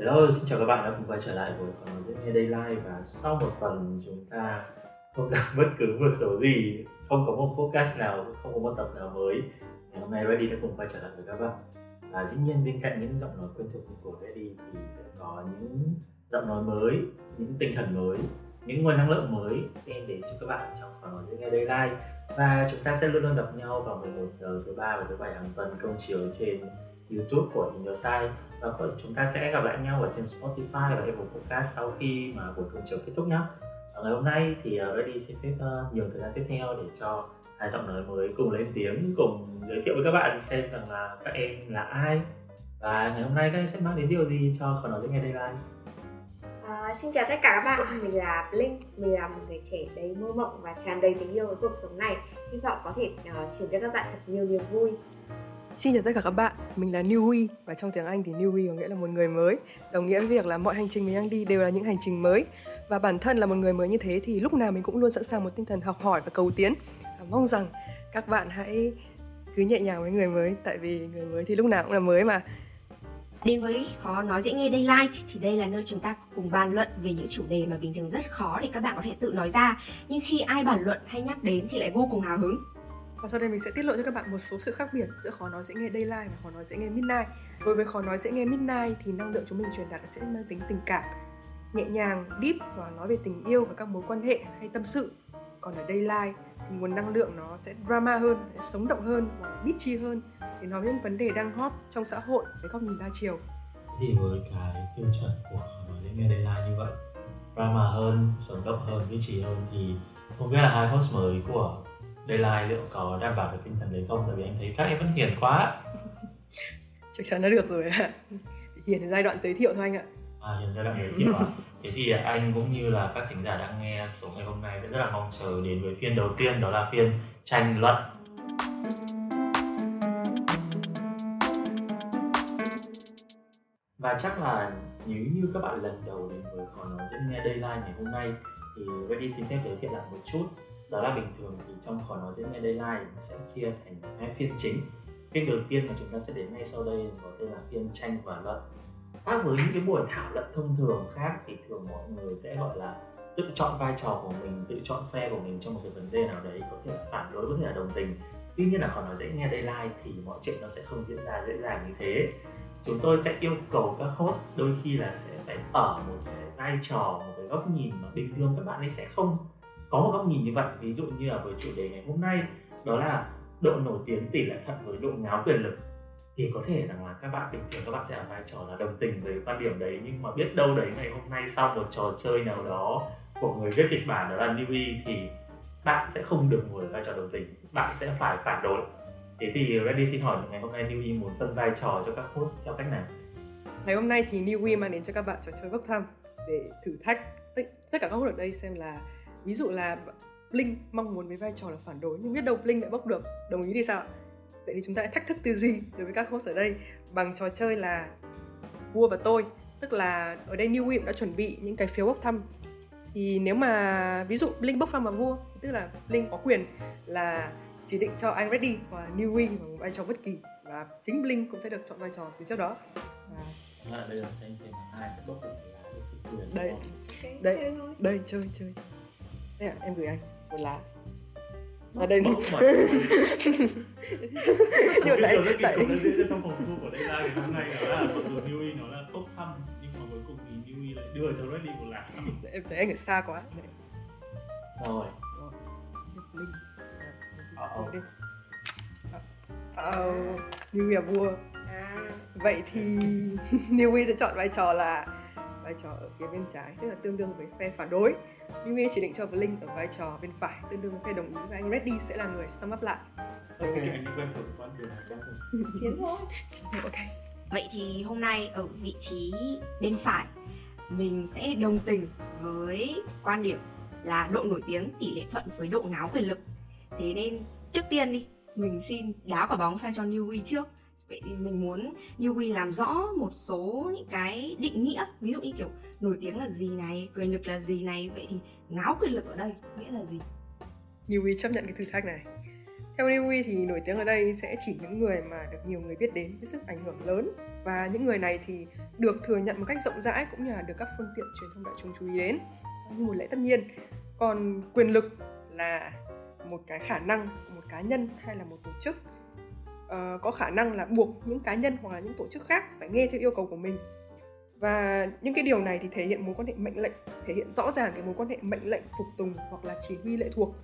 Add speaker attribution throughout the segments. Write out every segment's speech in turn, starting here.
Speaker 1: Hello, xin chào các bạn đã cùng quay trở lại với phần nói diễn nghe Daylight và sau một phần chúng ta không làm bất cứ một số gì, không có một podcast nào, không có một tập nào mới. Ngày hôm nay Ready đã cùng quay trở lại với các bạn. Và dĩ nhiên bên cạnh những giọng nói quen thuộc của Ready thì sẽ có những giọng nói mới, những tinh thần mới, những nguồn năng lượng mới đem đến cho các bạn trong phần nói diễn nghe Daylight. Và chúng ta sẽ luôn luôn gặp nhau vào 11 giờ thứ ba và thứ bảy hàng tuần công chiếu trên YouTube của Nhìn Nhiều Sai. Và chúng ta sẽ gặp lại nhau ở trên Spotify và Apple Podcast sau khi mà buổi công chiều kết thúc nhé. Và ngày hôm nay thì ờ, Ready xin phép ờ, nhiều thời gian tiếp theo để cho hai giọng nói mới cùng lên tiếng cùng giới thiệu với các bạn xem rằng là các em là ai. Và ngày hôm nay các em sẽ mang đến điều gì cho còn nói với ngày đây là
Speaker 2: À, xin chào tất cả các bạn, mình là Blink, mình là một người trẻ đầy mơ mộng và tràn đầy tình yêu với cuộc sống này. Hy vọng có thể ờ, uh, truyền cho các bạn thật nhiều niềm vui.
Speaker 3: Xin chào tất cả các bạn, mình là Newey và trong tiếng Anh thì Newey có nghĩa là một người mới. Đồng nghĩa với việc là mọi hành trình mình đang đi đều là những hành trình mới. Và bản thân là một người mới như thế thì lúc nào mình cũng luôn sẵn sàng một tinh thần học hỏi và cầu tiến. Và Mong rằng các bạn hãy cứ nhẹ nhàng với người mới Tại vì người mới thì lúc nào cũng là mới mà.
Speaker 2: Đến với khó nói dễ nghe Daylight thì đây là nơi chúng ta cùng bàn luận về những chủ đề mà bình thường rất khó để các bạn có thể tự nói ra. Nhưng khi ai bàn luận hay nhắc đến thì lại vô cùng hào hứng
Speaker 3: và sau đây mình sẽ tiết lộ cho các bạn một số sự khác biệt giữa khó nói dễ nghe daylight và khó nói dễ nghe midnight. Đối với khó nói dễ nghe midnight thì năng lượng chúng mình truyền đạt sẽ mang tính tình cảm, nhẹ nhàng, deep và nói về tình yêu và các mối quan hệ hay tâm sự. Còn ở daylight thì nguồn năng lượng nó sẽ drama hơn, sẽ sống động hơn và bitchy hơn để nói những vấn đề đang hot trong xã hội với góc nhìn đa chiều.
Speaker 1: Thì với cái tiêu chuẩn của khó nói dễ nghe daylight như vậy, drama hơn, sống động hơn, bitchy hơn thì không biết là hai host mới của Daylight liệu có đảm bảo được tinh thần đấy không? Tại vì anh thấy các em vẫn hiền quá.
Speaker 3: Chắc chắn đã được rồi ạ. Hiền giai đoạn giới thiệu thôi anh ạ.
Speaker 1: À, hiền giai đoạn giới thiệu ạ. Thế thì anh cũng như là các thính giả đang nghe số ngày hôm nay sẽ rất là mong chờ đến với phiên đầu tiên đó là phiên tranh luận. Và chắc là nếu như các bạn lần đầu đến với khó nói diễn nghe Daylight ngày hôm nay thì Ready xin phép giới thiệu lại một chút đó là bình thường thì trong khó nói diễn nghe daylight nó sẽ chia thành hai phiên chính. Phiên đầu tiên mà chúng ta sẽ đến ngay sau đây có tên là phiên tranh và luận. Khác với những cái buổi thảo luận thông thường khác thì thường mọi người sẽ gọi là tự chọn vai trò của mình, tự chọn phe của mình trong một cái vấn đề nào đấy, có thể là phản đối, có thể là đồng tình. Tuy nhiên là khó nói dễ nghe daylight thì mọi chuyện nó sẽ không diễn ra dễ dàng như thế. Chúng tôi sẽ yêu cầu các host đôi khi là sẽ phải ở một cái vai trò, một cái góc nhìn mà bình thường các bạn ấy sẽ không có một góc nhìn như vậy, ví dụ như là với chủ đề ngày hôm nay, đó là độ nổi tiếng tỷ lệ thuận với độ ngáo quyền lực. Thì có thể rằng là các bạn bình thường, các bạn sẽ ở vai trò là đồng tình với quan điểm đấy, nhưng mà biết đâu đấy ngày hôm nay sau một trò chơi nào đó của người viết kịch bản đó là Newbie thì bạn sẽ không được ngồi ở vai trò đồng tình, bạn sẽ phải phản đối. Thế thì Ready xin hỏi ngày hôm nay Newbie muốn phân vai trò cho các host theo cách nào?
Speaker 3: Ngày hôm nay thì Newbie mang đến cho các bạn trò chơi bốc thăm để thử thách tất cả các host ở đây xem là ví dụ là Blink mong muốn với vai trò là phản đối nhưng biết đâu Blink lại bốc được. Đồng ý thì sao vậy thì chúng ta hãy thách thức tư duy đối với các host ở đây bằng trò chơi là vua và tôi. Tức là ở đây New Week đã chuẩn bị những cái phiếu bốc thăm. Thì nếu mà ví dụ Blink bốc thăm vào vua tức là Blink có quyền là chỉ định cho anh Ready và New Week vào vai trò bất kỳ. Và chính Blink cũng sẽ được chọn vai trò từ trước đó.
Speaker 1: Và à, bây giờ xem xem ai sẽ bốc được
Speaker 3: đây đây đây chơi chơi chơi đây à, em gửi anh một lá. Ở đây nhưng
Speaker 1: mà tại tại trong phòng thu của đây ra thì hôm nay là mặc dù Newey nó là top thăm nhưng mà cuối cùng thì Newey lại đưa cho Reddy một lá.
Speaker 3: Em thấy anh ở xa quá.
Speaker 1: Rồi.
Speaker 3: Linh ờ Newey là vua. À. vậy thì Newey sẽ chọn vai trò là vai trò ở phía bên trái tức là tương đương với phe phản đối. Yumi chỉ định cho Blink ở vai trò bên phải tương đương với phe đồng ý và anh Reddy sẽ là người sum up lại.
Speaker 1: Ok, anh quen thuộc quan điểm
Speaker 2: Chiến thôi.
Speaker 3: Ok.
Speaker 2: Vậy thì hôm nay ở vị trí bên phải mình sẽ đồng tình với quan điểm là độ nổi tiếng tỷ lệ thuận với độ ngáo quyền lực. Thế nên trước tiên đi mình xin đá quả bóng sang cho Newey trước vậy thì mình muốn Newey làm rõ một số những cái định nghĩa, ví dụ như kiểu nổi tiếng là gì này, quyền lực là gì này, vậy thì ngáo quyền lực ở đây nghĩa là gì?
Speaker 3: Newey chấp nhận cái thử thách này. Theo Newey thì nổi tiếng ở đây sẽ chỉ những người mà được nhiều người biết đến với sức ảnh hưởng lớn. Và những người này thì được thừa nhận một cách rộng rãi cũng như là được các phương tiện truyền thông đại chúng chú ý đến như một lẽ tất nhiên. Còn quyền lực là một cái khả năng của một cá nhân hay là một tổ chức uh, có khả năng là buộc những cá nhân hoặc là những tổ chức khác phải nghe theo yêu cầu của mình. Và những cái điều này thì thể hiện mối quan hệ mệnh lệnh thể hiện rõ ràng cái mối quan hệ mệnh lệnh phục tùng hoặc là chỉ huy lệ thuộc.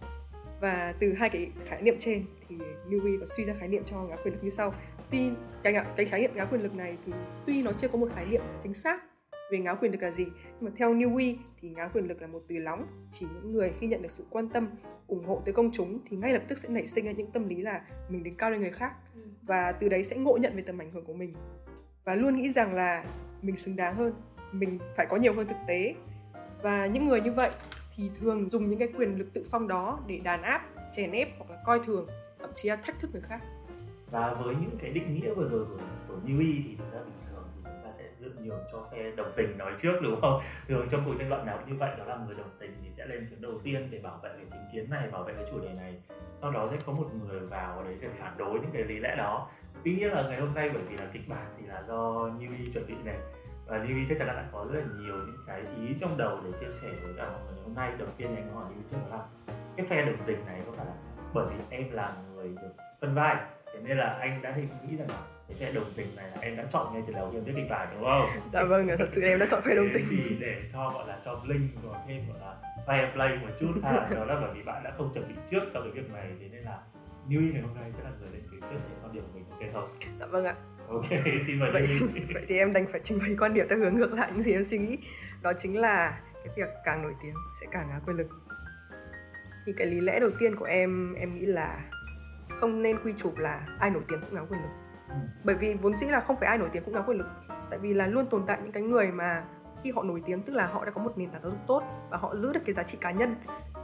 Speaker 3: Và từ hai cái khái niệm trên thì Newey có suy ra khái niệm cho ngã quyền lực như sau. Tuy cái cái khái niệm ngã quyền lực này thì tuy nó chưa có một khái niệm chính xác về ngáo quyền lực là gì? Nhưng mà theo Newey thì ngáo quyền lực là một từ lóng. Chỉ những người khi nhận được sự quan tâm ủng hộ từ công chúng thì ngay lập tức sẽ nảy sinh ra những tâm lý là mình đứng cao lên người khác. Ừ. và từ đấy sẽ ngộ nhận về tầm ảnh hưởng của mình. Và luôn nghĩ rằng là mình xứng đáng hơn mình phải có nhiều hơn thực tế. Và những người như vậy thì thường dùng những cái quyền lực tự phong đó để đàn áp chèn ép hoặc là coi thường thậm chí là thách thức người khác.
Speaker 1: Và với những cái định nghĩa vừa rồi của, của Newey thì thực ra bình dựng nhường cho phe đồng tình nói trước, đúng không? Thường trong cuộc tranh luận nào cũng như vậy, đó là người đồng tình thì sẽ lên tiếng đầu tiên để bảo vệ cái chính kiến này, bảo vệ cái chủ đề này. Sau đó sẽ có một người vào đấy để phản đối những cái lý lẽ đó. Tuy nhiên là ngày hôm nay bởi vì là kịch bản thì là do Newey chuẩn bị này. Và Newey chắc chắn là đã có rất là nhiều những cái ý trong đầu để chia sẻ với cả mọi người hôm nay. Đầu tiên anh hỏi Newey trước là cái phe đồng tình này có phải là bởi vì em là người được phân vai. Thế nên là anh đã định nghĩ rằng là cái đồng tình này là em đã chọn ngay từ đầu em viết kịch bản đúng không?
Speaker 3: Dạ vâng thật sự em đã chọn phe đồng tình.
Speaker 1: vì để cho gọi là cho linh có thêm gọi là fair play một chút ha đó là bởi vì bạn đã không chuẩn bị trước cho cái việc này thế nên là New ngày hôm nay sẽ là người lên tiếng trước để quan điểm của mình ok không?
Speaker 3: Dạ vâng ạ.
Speaker 1: Ok xin mời
Speaker 3: vậy, vậy thì em đành phải trình bày quan điểm theo hướng ngược lại những gì em suy nghĩ. Đó chính là cái việc càng nổi tiếng sẽ càng quyền lực. Thì cái lý lẽ đầu tiên của em em nghĩ là không nên quy chụp là ai nổi tiếng cũng ngáo quyền lực bởi vì vốn dĩ là không phải ai nổi tiếng cũng ngáo quyền lực. Tại vì là luôn tồn tại những cái người mà khi họ nổi tiếng, tức là họ đã có một nền tảng giáo dục tốt và họ giữ được cái giá trị cá nhân,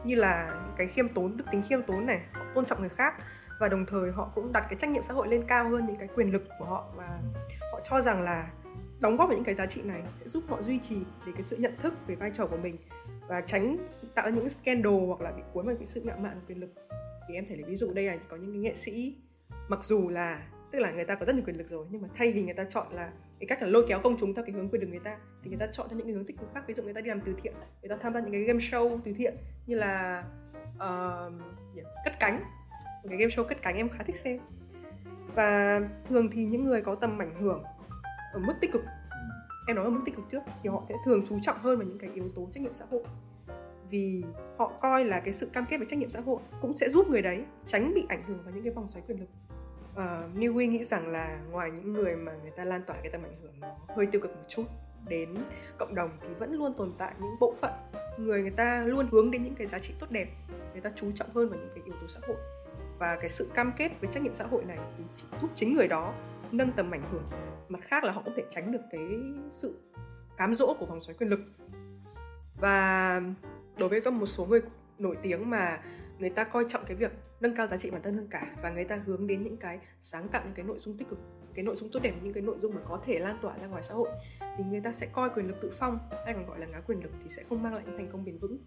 Speaker 3: như là những cái khiêm tốn, đức tính khiêm tốn này, họ tôn trọng người khác và đồng thời họ cũng đặt cái trách nhiệm xã hội lên cao hơn những cái quyền lực của họ và họ cho rằng là đóng góp vào những cái giá trị này sẽ giúp họ duy trì về cái sự nhận thức về vai trò của mình và tránh tạo những scandal hoặc là bị cuốn vào cái sự ngạo mạn quyền lực. Thì em thể lấy ví dụ đây là có những cái nghệ sĩ, mặc dù là tức là người ta có rất nhiều quyền lực rồi nhưng mà thay vì người ta chọn là cái cách là lôi kéo công chúng theo cái hướng quyền lực người ta thì người ta chọn theo những cái hướng tích cực khác. Ví dụ người ta đi làm từ thiện người ta tham gia những cái game show từ thiện như là uh, cất cánh. Một cái game show cất cánh em khá thích xem. Và thường thì những người có tầm ảnh hưởng ở mức tích cực em nói ở mức tích cực trước thì họ sẽ thường chú trọng hơn vào những cái yếu tố trách nhiệm xã hội. Vì họ coi là cái sự cam kết về trách nhiệm xã hội cũng sẽ giúp người đấy tránh bị ảnh hưởng vào những cái vòng xoáy quyền lực. Ờ, uh, Newey nghĩ rằng là ngoài những người mà người ta lan tỏa cái tầm ảnh hưởng nó hơi tiêu cực một chút đến cộng đồng thì vẫn luôn tồn tại những bộ phận người người ta luôn hướng đến những cái giá trị tốt đẹp người ta chú trọng hơn vào những cái yếu tố xã hội. Và cái sự cam kết với trách nhiệm xã hội này thì chỉ giúp chính người đó nâng tầm ảnh hưởng. Mặt khác là họ có thể tránh được cái sự cám dỗ của vòng xoáy quyền lực. Và đối với các một số người nổi tiếng mà người ta coi trọng cái việc nâng cao giá trị bản thân hơn cả và người ta hướng đến những cái sáng tạo, những cái nội dung tích cực, cái nội dung tốt đẹp, những cái nội dung mà có thể lan tỏa ra ngoài xã hội, thì người ta sẽ coi quyền lực tự phong hay còn gọi là ngáo quyền lực thì sẽ không mang lại những thành công bền vững.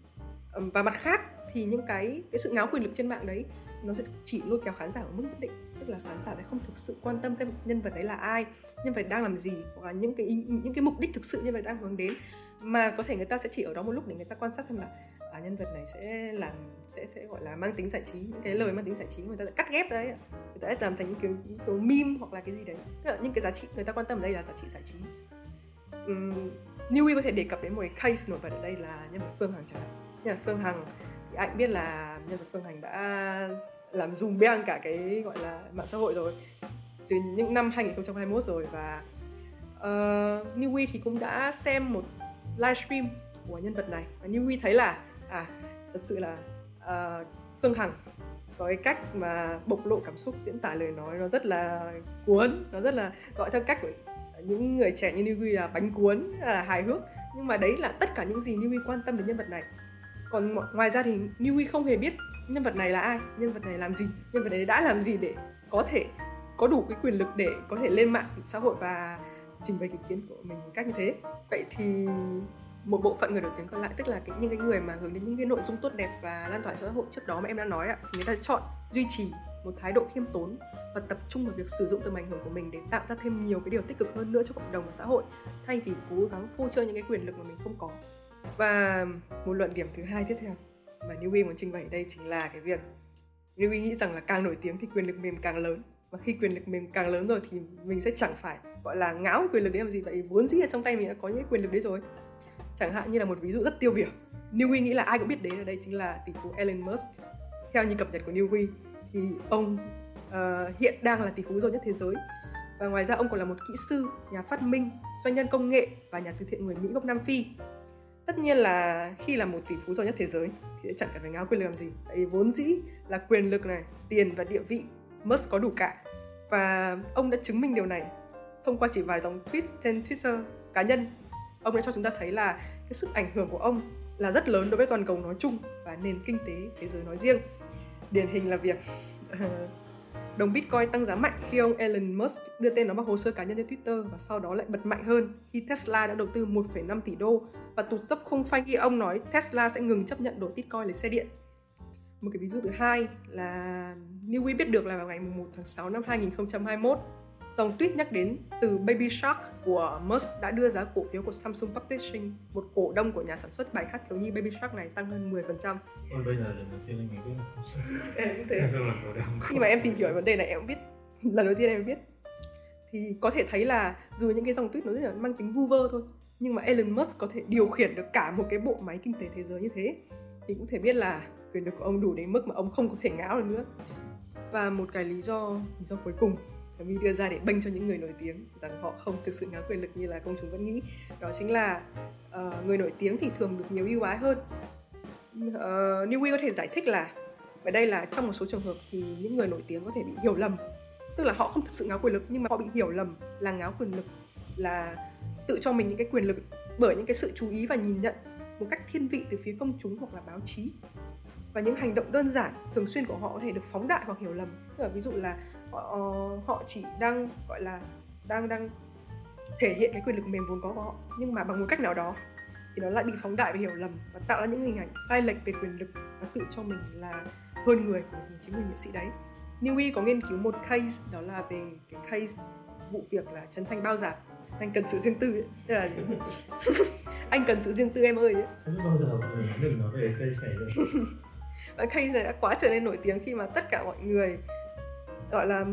Speaker 3: Và mặt khác thì những cái cái sự ngáo quyền lực trên mạng đấy, nó sẽ chỉ lôi kéo khán giả ở mức nhất định, tức là khán giả sẽ không thực sự quan tâm xem nhân vật đấy là ai, nhân vật đang làm gì, hoặc là những cái những cái mục đích thực sự nhân vật đang hướng đến, mà có thể người ta sẽ chỉ ở đó một lúc để người ta quan sát xem là à, nhân vật này sẽ làm sẽ sẽ gọi là mang tính giải trí những cái lời mang tính giải trí người ta sẽ cắt ghép đấy người ta sẽ làm thành những kiểu, những kiểu meme hoặc là cái gì đấy. Tức là những cái giá trị người ta quan tâm ở đây là giá trị giải trí. Um, Newey có thể đề cập đến một cái case nổi bật ở đây là nhân vật Phương Hằng chẳng hạn. Nhân vật Phương Hằng thì anh biết là nhân vật Phương Hằng đã làm dùng beng cả cái gọi là mạng xã hội rồi. Từ những năm 2021 rồi và ờ, uh, Newey thì cũng đã xem một livestream của nhân vật này. Và Newey thấy là à thật sự là uh, Phương Hằng có cái cách mà bộc lộ cảm xúc diễn tả lời nói nó rất là cuốn nó rất là gọi theo cách của những người trẻ như Newbie là bánh cuốn là hài hước. Nhưng mà đấy là tất cả những gì Newbie quan tâm đến nhân vật này. Còn ngoài ra thì Newbie không hề biết nhân vật này là ai nhân vật này làm gì nhân vật này đã làm gì để có thể có đủ cái quyền lực để có thể lên mạng xã hội và trình bày ý kiến của mình một cách như thế. Vậy thì một bộ phận người nổi tiếng còn lại tức là cái, những cái người mà hướng đến những cái nội dung tốt đẹp và lan tỏa xã hội trước đó mà em đã nói ạ. Người ta chọn duy trì một thái độ khiêm tốn và tập trung vào việc sử dụng tầm ảnh hưởng của mình để tạo ra thêm nhiều cái điều tích cực hơn nữa cho cộng đồng và xã hội thay vì cố gắng phô trương những cái quyền lực mà mình không có. Và một luận điểm thứ hai tiếp theo mà Newey muốn trình bày đây chính là cái việc Newey nghĩ rằng là càng nổi tiếng thì quyền lực mềm càng lớn. Và khi quyền lực mềm càng lớn rồi thì mình sẽ chẳng phải gọi là ngáo quyền lực đấy làm gì tại vì vốn dĩ ở trong tay mình đã có những quyền lực đấy rồi chẳng hạn như là một ví dụ rất tiêu biểu Newey nghĩ là ai cũng biết đến ở đây chính là tỷ phú Elon Musk theo như cập nhật của Newey thì ông uh, hiện đang là tỷ phú giàu nhất thế giới và ngoài ra ông còn là một kỹ sư, nhà phát minh, doanh nhân công nghệ và nhà từ thiện người Mỹ gốc Nam Phi. Tất nhiên là khi là một tỷ phú giàu nhất thế giới thì chẳng cần phải ngáo quyền lực làm gì. Tại vì vốn dĩ là quyền lực này, tiền và địa vị Musk có đủ cả. Và ông đã chứng minh điều này thông qua chỉ vài dòng tweet trên Twitter cá nhân. Ông đã cho chúng ta thấy là cái sức ảnh hưởng của ông là rất lớn đối với toàn cầu nói chung và nền kinh tế thế giới nói riêng. Điển hình là việc ờ, đồng Bitcoin tăng giá mạnh khi ông Elon Musk đưa tên nó vào hồ sơ cá nhân trên Twitter và sau đó lại bật mạnh hơn khi Tesla đã đầu tư 1,5 tỷ đô và tụt dốc không phanh khi ông nói Tesla sẽ ngừng chấp nhận đổi Bitcoin lấy xe điện. Một cái ví dụ thứ hai là Newey biết được là vào ngày 1 tháng 6 năm 2021 Dòng tweet nhắc đến từ Baby Shark của Musk đã đưa giá cổ phiếu của Samsung Publishing, một cổ đông của nhà sản xuất bài hát thiếu nhi Baby Shark này tăng hơn 10%.
Speaker 1: Ôi bây giờ lần đầu tiên anh biết là Samsung.
Speaker 3: Em cũng thế.
Speaker 1: Samsung là cổ đông.
Speaker 3: Khi mà em tìm hiểu vấn đề này em cũng biết. Lần đầu tiên em biết. Thì có thể thấy là dù những cái dòng tweet nó rất là mang tính vu vơ thôi, nhưng mà Elon Musk có thể điều khiển được cả một cái bộ máy kinh tế thế giới như thế thì cũng thể biết là quyền lực của ông đủ đến mức mà ông không có thể ngáo được nữa. Và một cái lý do lý do cuối cùng Mi đưa ra để bênh cho những người nổi tiếng rằng họ không thực sự ngáo quyền lực như là công chúng vẫn nghĩ. Đó chính là uh, người nổi tiếng thì thường được nhiều ưu ái hơn. Ờ, uh, Newey có thể giải thích là ở đây là trong một số trường hợp thì những người nổi tiếng có thể bị hiểu lầm. Tức là họ không thực sự ngáo quyền lực nhưng mà họ bị hiểu lầm là ngáo quyền lực là tự cho mình những cái quyền lực bởi những cái sự chú ý và nhìn nhận một cách thiên vị từ phía công chúng hoặc là báo chí. Và những hành động đơn giản thường xuyên của họ có thể được phóng đại hoặc hiểu lầm. Tức là ví dụ là họ họ chỉ đang gọi là đang đang thể hiện cái quyền lực mềm vốn có của họ nhưng mà bằng một cách nào đó thì nó lại bị phóng đại và hiểu lầm và tạo ra những hình ảnh sai lệch về quyền lực và tự cho mình là hơn người của chính người nghệ sĩ đấy. Newey có nghiên cứu một case đó là về cái case vụ việc là Trấn Thành bao giả Trấn Thành cần sự riêng tư ấy. Tức là anh cần sự riêng tư em ơi ấy.
Speaker 1: Không bao giờ đừng nói về case này rồi.
Speaker 3: và case này đã quá trở nên nổi tiếng khi mà tất cả mọi người gọi là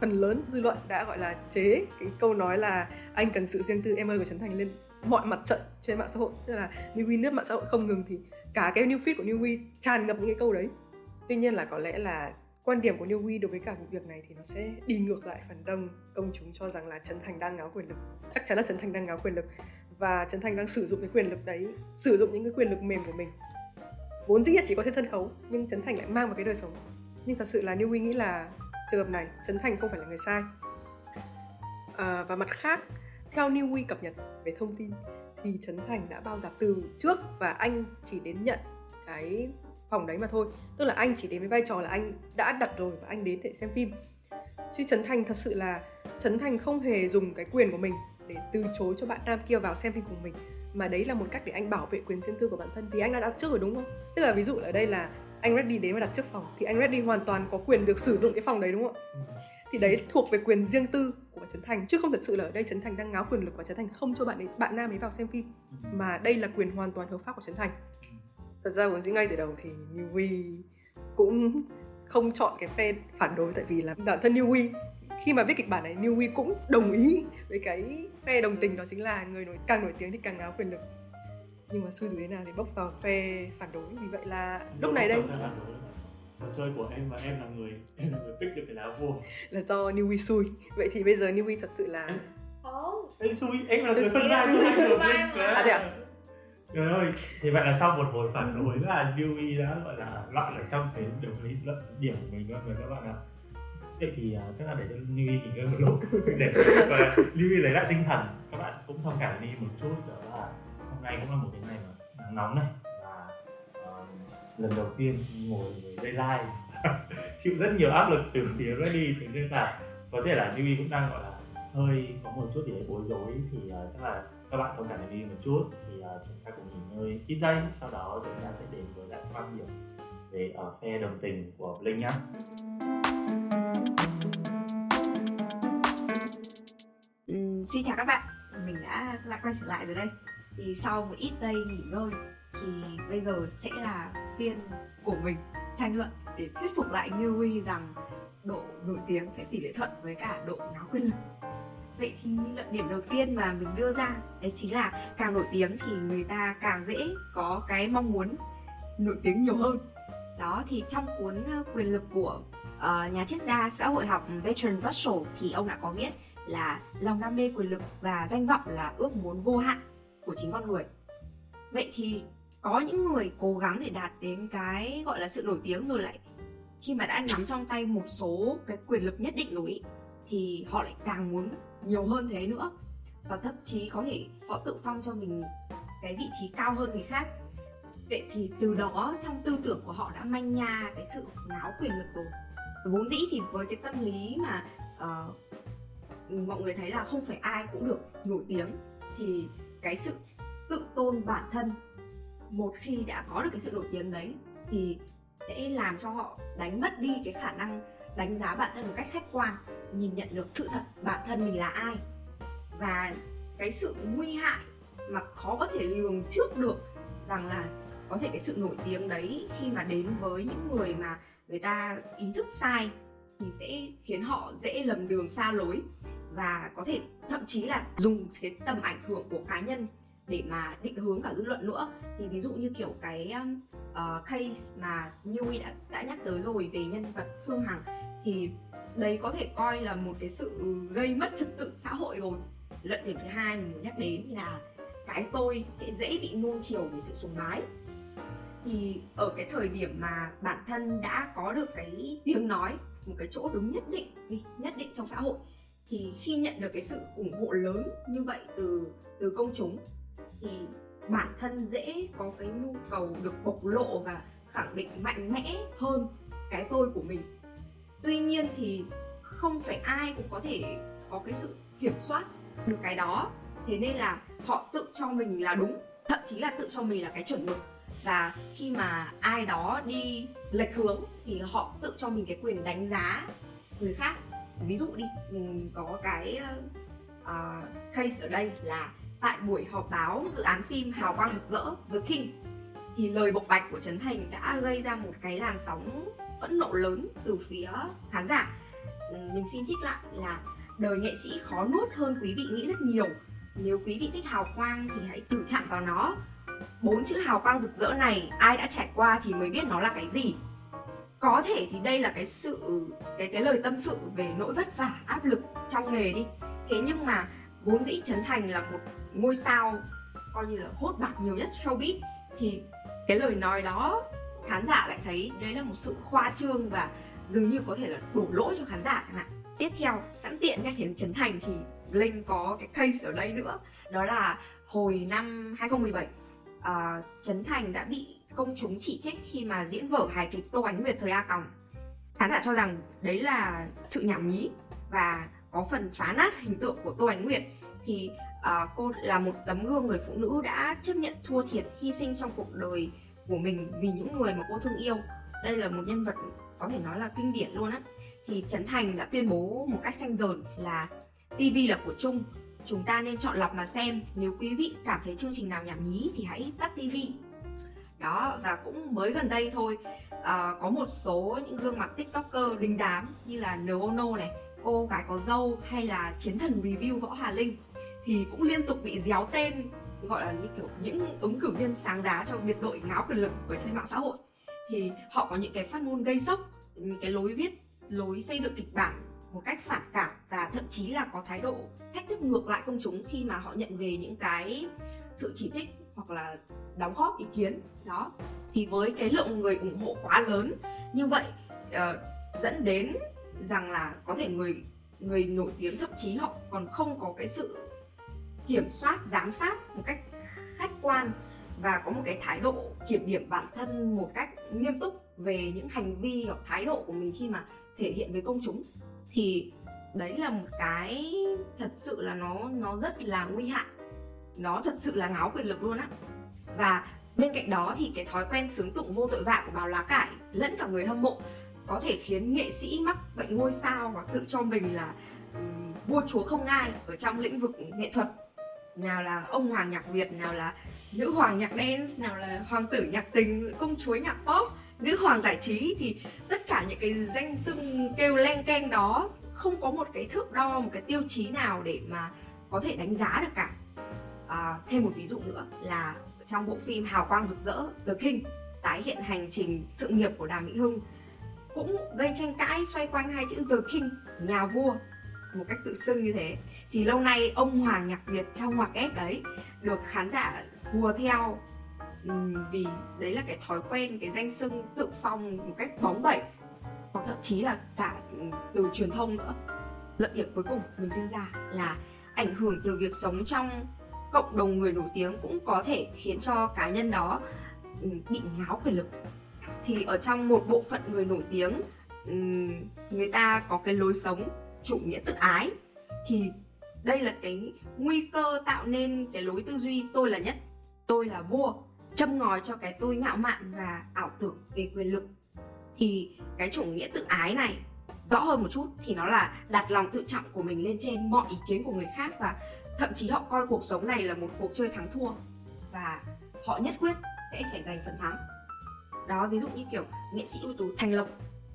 Speaker 3: phần lớn dư luận đã gọi là chế cái câu nói là anh cần sự riêng tư, em ơi, của Trấn Thành lên mọi mặt trận trên mạng xã hội. Tức là Newey nước mạng xã hội không ngừng thì cả cái new feed của Newey tràn ngập những cái câu đấy. Tuy nhiên là có lẽ là quan điểm của Newey đối với cả vụ việc này thì nó sẽ đi ngược lại phần đông công chúng cho rằng là Trấn Thành đang ngáo quyền lực. Chắc chắn là Trấn Thành đang ngáo quyền lực và Trấn Thành đang sử dụng cái quyền lực đấy, sử dụng những cái quyền lực mềm của mình. Vốn dĩ chỉ có trên sân khấu nhưng Trấn Thành lại mang vào cái đời sống. Nhưng thật sự là Newey nghĩ là trường hợp này Trấn Thành không phải là người sai. À, và mặt khác theo Newey cập nhật về thông tin thì Trấn Thành đã bao dạp từ trước và anh chỉ đến nhận cái phòng đấy mà thôi. Tức là anh chỉ đến với vai trò là anh đã đặt rồi và anh đến để xem phim. Chứ Trấn Thành thật sự là Trấn Thành không hề dùng cái quyền của mình để từ chối cho bạn nam kia vào xem phim cùng mình. Mà đấy là một cách để anh bảo vệ quyền riêng tư của bản thân vì anh đã đặt trước rồi đúng không? Tức là ví dụ ở đây là anh Reddy đến và đặt trước phòng, thì anh Reddy hoàn toàn có quyền được sử dụng cái phòng đấy, đúng không ạ? Thì đấy thuộc về quyền riêng tư của Trấn Thành, chứ không thật sự là ở đây Trấn Thành đang ngáo quyền lực của Trấn Thành không cho bạn ấy, bạn nam ấy vào xem phim mà đây là quyền hoàn toàn hợp pháp của Trấn Thành. Thật ra vốn dĩ ngay từ đầu thì Newey cũng không chọn cái phe phản đối, tại vì là bản thân Newey khi mà viết kịch bản này Newey cũng đồng ý với cái phe đồng tình, đó chính là người nổi, càng nổi tiếng thì càng ngáo quyền lực nhưng mà xui rủi thế nào thì bốc vào phe phản đối. Vì vậy là lúc này đây
Speaker 1: trò chơi của em và em là người em là người pick được cái lá vua.
Speaker 3: Là do Newey xui. Vậy thì bây giờ Newey thật sự là em,
Speaker 1: em xui em là người phân vai cho anh được
Speaker 3: à thế à?
Speaker 1: Trời ơi, thì vậy là sau một hồi phản đối là Newey đã gọi là loạn ở trong cái đồng lý luận điểm của mình rồi các bạn ạ. Vậy thì uh, chắc là để cho Newey nghỉ ngơi một lúc. Để và Newey lấy lại tinh thần. Các bạn cũng thông cảm đi một chút đó là nay cũng là một cái ngày mà nắng nóng này và uh, lần đầu tiên ngồi với dây lai chịu rất nhiều áp lực từ phía Reddy thế nên là có thể là Nui cũng đang gọi là hơi có một chút gì đấy bối rối thì uh, chắc là các bạn thông cảm với mình một chút thì uh, chúng ta cùng nghỉ ngơi ít giây sau đó chúng ta sẽ đến với lại quan điểm về ở uh, phe đồng tình của linh nhé.
Speaker 2: Xin chào các bạn, mình đã lại quay trở lại rồi đây. Thì sau một ít giây nghỉ ngơi thì bây giờ sẽ là phiên của mình tranh luận để thuyết phục lại Như Huy rằng độ nổi tiếng sẽ tỷ lệ thuận với cả độ ngáo quyền lực Vậy thì luận điểm đầu tiên mà mình đưa ra đấy chính là càng nổi tiếng thì người ta càng dễ có cái mong muốn nổi tiếng nhiều hơn. Đó thì trong cuốn quyền lực của uh, nhà triết gia xã hội học Bertrand Russell thì ông đã có viết là lòng đam mê quyền lực và danh vọng là ước muốn vô hạn của chính con người. Vậy thì có những người cố gắng để đạt đến cái gọi là sự nổi tiếng rồi lại khi mà đã nắm trong tay một số cái quyền lực nhất định rồi ý, thì họ lại càng muốn nhiều hơn thế nữa. Và thậm chí có thể họ tự phong cho mình cái vị trí cao hơn người khác. Vậy thì từ đó trong tư tưởng của họ đã manh nha cái sự ngáo quyền lực rồi. Vốn dĩ thì với cái tâm lý mà uh, mọi người thấy là không phải ai cũng được nổi tiếng thì cái sự tự tôn bản thân. Một khi đã có được cái sự nổi tiếng đấy thì sẽ làm cho họ đánh mất đi cái khả năng đánh giá bản thân một cách khách quan, nhìn nhận được sự thật bản thân mình là ai. Và cái sự nguy hại mà khó có thể lường trước được rằng là có thể cái sự nổi tiếng đấy khi mà đến với những người mà người ta ý thức sai thì sẽ khiến họ dễ lầm đường, xa lối và có thể thậm chí là dùng cái tầm ảnh hưởng của cá nhân để mà định hướng cả dư luận nữa. Thì ví dụ như kiểu cái uh, case mà Newey đã đã nhắc tới rồi về nhân vật Phương Hằng thì đấy có thể coi là một cái sự gây mất trật tự xã hội rồi. Luận điểm thứ hai mình muốn nhắc đến là cái tôi sẽ dễ bị nuông chiều vì sự sùng bái. Thì ở cái thời điểm mà bản thân đã có được cái tiếng nói một cái chỗ đứng nhất định nhất định trong xã hội thì khi nhận được cái sự ủng hộ lớn như vậy từ từ công chúng, thì bản thân dễ có cái nhu cầu được bộc lộ và khẳng định mạnh mẽ hơn cái tôi của mình. Tuy nhiên thì không phải ai cũng có thể có cái sự kiểm soát được cái đó. Thế nên là họ tự cho mình là đúng, thậm chí là tự cho mình là cái chuẩn mực. Và khi mà ai đó đi lệch hướng thì họ tự cho mình cái quyền đánh giá người khác ví dụ đi mình có cái uh, case ở đây là tại buổi họp báo dự án phim hào quang rực rỡ The King thì lời bộc bạch của Trấn Thành đã gây ra một cái làn sóng phẫn nộ lớn từ phía khán giả. Ừ, mình xin trích lại là đời nghệ sĩ khó nuốt hơn quý vị nghĩ rất nhiều. Nếu quý vị thích hào quang thì hãy thử chạm vào nó. Bốn chữ hào quang rực rỡ này ai đã trải qua thì mới biết nó là cái gì có thể thì đây là cái sự cái cái lời tâm sự về nỗi vất vả áp lực trong nghề đi. Thế nhưng mà vốn dĩ trấn thành là một ngôi sao coi như là hốt bạc nhiều nhất showbiz thì cái lời nói đó khán giả lại thấy đấy là một sự khoa trương và dường như có thể là đổ lỗi cho khán giả chẳng hạn. Tiếp theo sẵn tiện nhắc đến trấn thành thì linh có cái case ở đây nữa. Đó là hồi năm 2017 uh, à, Trấn Thành đã bị công chúng chỉ trích khi mà diễn vở hài kịch Tô Ánh Nguyệt thời A Còng. Khán giả cho rằng đấy là sự nhảm nhí và có phần phá nát hình tượng của Tô Ánh Nguyệt thì uh, cô là một tấm gương người phụ nữ đã chấp nhận thua thiệt hy sinh trong cuộc đời của mình vì những người mà cô thương yêu. Đây là một nhân vật có thể nói là kinh điển luôn á. Thì Trấn Thành đã tuyên bố một cách xanh dờn là TV là của chung chúng ta nên chọn lọc mà xem nếu quý vị cảm thấy chương trình nào nhảm nhí thì hãy tắt tivi đó và cũng mới gần đây thôi à, có một số những gương mặt tiktoker đình đám như là Noono này cô gái có dâu hay là chiến thần review võ hà linh thì cũng liên tục bị déo tên gọi là như kiểu những ứng cử viên sáng đá cho biệt đội ngáo quyền lực ở trên mạng xã hội. Thì họ có những cái phát ngôn gây sốc những cái lối viết lối xây dựng kịch bản một cách phản cảm và thậm chí là có thái độ thách thức ngược lại công chúng khi mà họ nhận về những cái sự chỉ trích hoặc là đóng góp ý kiến. Đó. Thì với cái lượng người ủng hộ quá lớn như vậy uh, dẫn đến rằng là có thể người người nổi tiếng thậm chí họ còn không có cái sự kiểm soát giám sát một cách khách quan và có một cái thái độ kiểm điểm bản thân một cách nghiêm túc về những hành vi hoặc thái độ của mình khi mà thể hiện với công chúng. Thì đấy là một cái thật sự là nó nó rất là nguy hại nó thật sự là ngáo quyền lực luôn á. Và bên cạnh đó thì cái thói quen sướng tụng vô tội vạ của báo lá cải lẫn cả người hâm mộ có thể khiến nghệ sĩ mắc bệnh ngôi sao và tự cho mình là um, vua chúa không ai ở trong lĩnh vực nghệ thuật. Nào là ông hoàng nhạc việt nào là nữ hoàng nhạc dance nào là hoàng tử nhạc tình công chúa nhạc pop nữ hoàng giải trí thì tất cả những cái danh xưng kêu len keng đó không có một cái thước đo một cái tiêu chí nào để mà có thể đánh giá được cả à, thêm một ví dụ nữa là trong bộ phim hào quang rực rỡ The King tái hiện hành trình sự nghiệp của Đàm Mỹ Hưng cũng gây tranh cãi xoay quanh hai chữ The King nhà vua một cách tự xưng như thế. Thì lâu nay ông hoàng nhạc việt trong ngoặc ép đấy được khán giả hùa theo vì đấy là cái thói quen cái danh xưng tự phong một cách bóng bẩy. Hoặc thậm chí là cả từ truyền thông nữa. Lợi điểm cuối cùng mình đưa ra là ảnh hưởng từ việc sống trong cộng đồng người nổi tiếng cũng có thể khiến cho cá nhân đó ừ, bị ngáo quyền lực. Thì ở trong một bộ phận người nổi tiếng ừ, người ta có cái lối sống chủ nghĩa tự ái, thì đây là cái nguy cơ tạo nên cái lối tư duy tôi là nhất. Tôi là vua, châm ngòi cho cái tôi ngạo mạn và ảo tưởng về quyền lực. Thì cái chủ nghĩa tự ái này, rõ hơn một chút, thì nó là đặt lòng tự trọng của mình lên trên mọi ý kiến của người khác và thậm chí họ coi cuộc sống này là một cuộc chơi thắng thua. Và họ nhất quyết sẽ phải giành phần thắng. Đó ví dụ như kiểu nghệ sĩ ưu tú thành lộc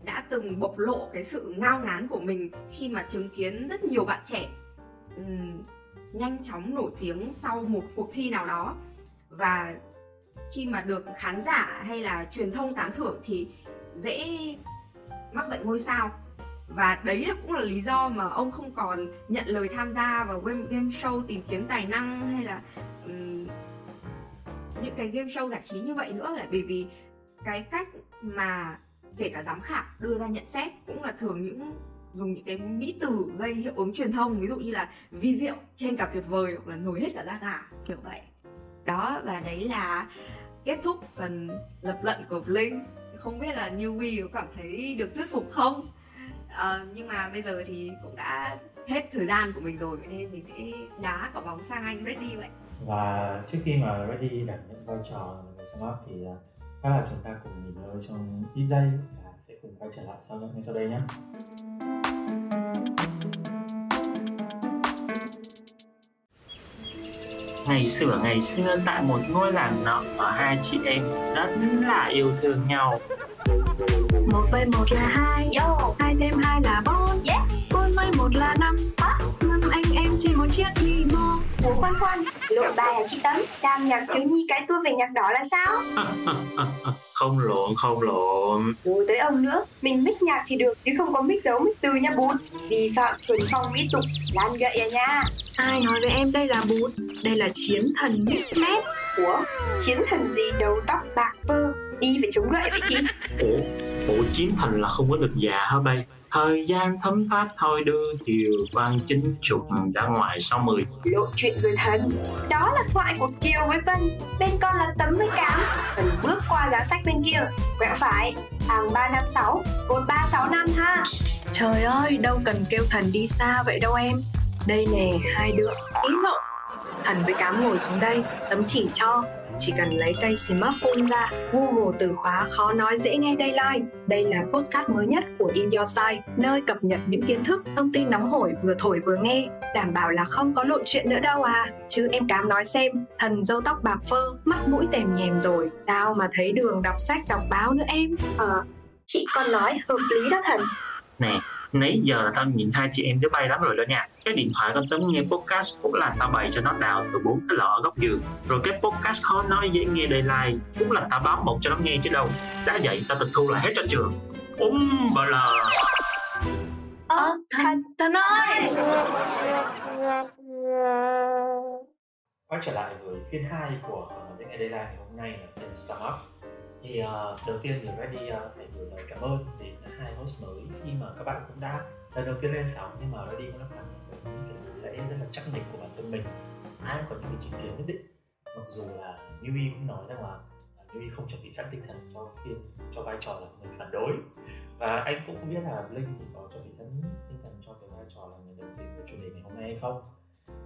Speaker 2: đã từng bộc lộ cái sự ngao ngán của mình khi mà chứng kiến rất nhiều bạn trẻ um, nhanh chóng nổi tiếng sau một cuộc thi nào đó. Và khi mà được khán giả hay là truyền thông tán thưởng thì dễ mắc bệnh ngôi sao và đấy cũng là lý do mà ông không còn nhận lời tham gia vào game, game show tìm kiếm tài năng hay là um, những cái game show giải trí như vậy nữa. Là bởi vì cái cách mà kể cả giám khảo đưa ra nhận xét cũng là thường những dùng những cái mỹ từ gây hiệu ứng truyền thông ví dụ như là vi diệu trên cả tuyệt vời hoặc là nổi hết cả da gà kiểu vậy. Đó và đấy là kết thúc phần lập luận của Blink không biết là Newbie có cảm thấy được thuyết phục không? À, nhưng mà bây giờ thì cũng đã hết thời gian của mình rồi nên mình sẽ đá quả bóng sang anh Reddy vậy
Speaker 1: và trước khi mà Reddy đảm nhận vai trò người up thì chắc là chúng ta cùng nghỉ ngơi trong ít giây và sẽ cùng quay trở lại sau ngay sau đây nhé
Speaker 4: Ngày xưa ngày xưa tại một ngôi làng nọ có hai chị em rất là yêu thương nhau.
Speaker 5: Một với một là hai, Yo. hai thêm hai là bốn, yeah. bốn với một là năm, năm anh em trên một chiếc đi mô.
Speaker 6: Ủa khoan khoan, lộ bài hả chị Tấm? Đang nhạc thiếu nhi cái tua về nhạc đỏ là sao?
Speaker 4: không lộn, không lộn.
Speaker 6: Rồi tới ông nữa, mình mix nhạc thì được, chứ không có mix dấu mix từ nha bút. Vi phạm thuần phong mỹ tục, lan gậy à nha.
Speaker 5: Ai nói với em đây là bút, đây là chiến thần mix mét.
Speaker 6: Ủa, chiến thần gì đầu tóc bạc phơ, đi phải chống gậy vậy chị?
Speaker 4: Ủa, ủa chiến thần là không có được già hả bay? Thời gian thấm thoát thôi đưa chiều quan chính trục ra ngoài sau mười.
Speaker 6: Lộ chuyện người thân Đó là thoại của Kiều với Vân. Bên con là Tấm với Cám. Cần bước qua giá sách bên kia. Quẹo phải. Hàng 356 Cột 365 ha.
Speaker 5: Trời ơi đâu cần kêu thần đi xa vậy đâu em. Đây nè hai đứa. Ý lộ Thần với Cám ngồi xuống đây. Tấm chỉ cho chỉ cần lấy cây smartphone ra, Google từ khóa khó nói dễ nghe đây like. Đây là podcast mới nhất của In Your Side, nơi cập nhật những kiến thức, thông tin nóng hổi vừa thổi vừa nghe, đảm bảo là không có lộn chuyện nữa đâu à. Chứ em cám nói xem, thần dâu tóc bạc phơ, mắt mũi tèm nhèm rồi, sao mà thấy đường đọc sách đọc báo nữa em?
Speaker 6: Ờ, chị còn nói hợp lý đó thần.
Speaker 4: Nè, nãy giờ là tao nhìn hai chị em đứa bay lắm rồi đó nha. Cái điện thoại con tấm nghe podcast cũng là tao bày cho nó đào từ bốn cái lọ góc giường. Rồi cái podcast khó nói dễ nghe đầy like cũng là tao báo một cho nó nghe chứ đâu. Đã vậy tao tịch thu lại hết cho trường. Um bà lờ.
Speaker 6: Thần thần ơi
Speaker 1: quay trở lại với phiên 2 của tiếng Nghe Daylight ngày hôm nay là tên Startup thì uh, đầu tiên thì Ready uh, phải gửi lời cảm ơn đến hai host mới khi mà các bạn cũng đã lần đầu tiên lên sóng nhưng mà Ready cũng đã cảm nhận được những cái lẽ rất là chắc định của bản thân mình. Ai cũng có những cái chính kiến nhất định mặc dù là Yui cũng nói rằng là à, Yui không chuẩn bị sẵn tinh thần cho phiên cho vai trò là người phản đối. Và anh cũng không biết là Linh thì có chuẩn bị sẵn tinh thần cho cái vai trò là người đồng tình của chủ đề ngày hôm nay hay không.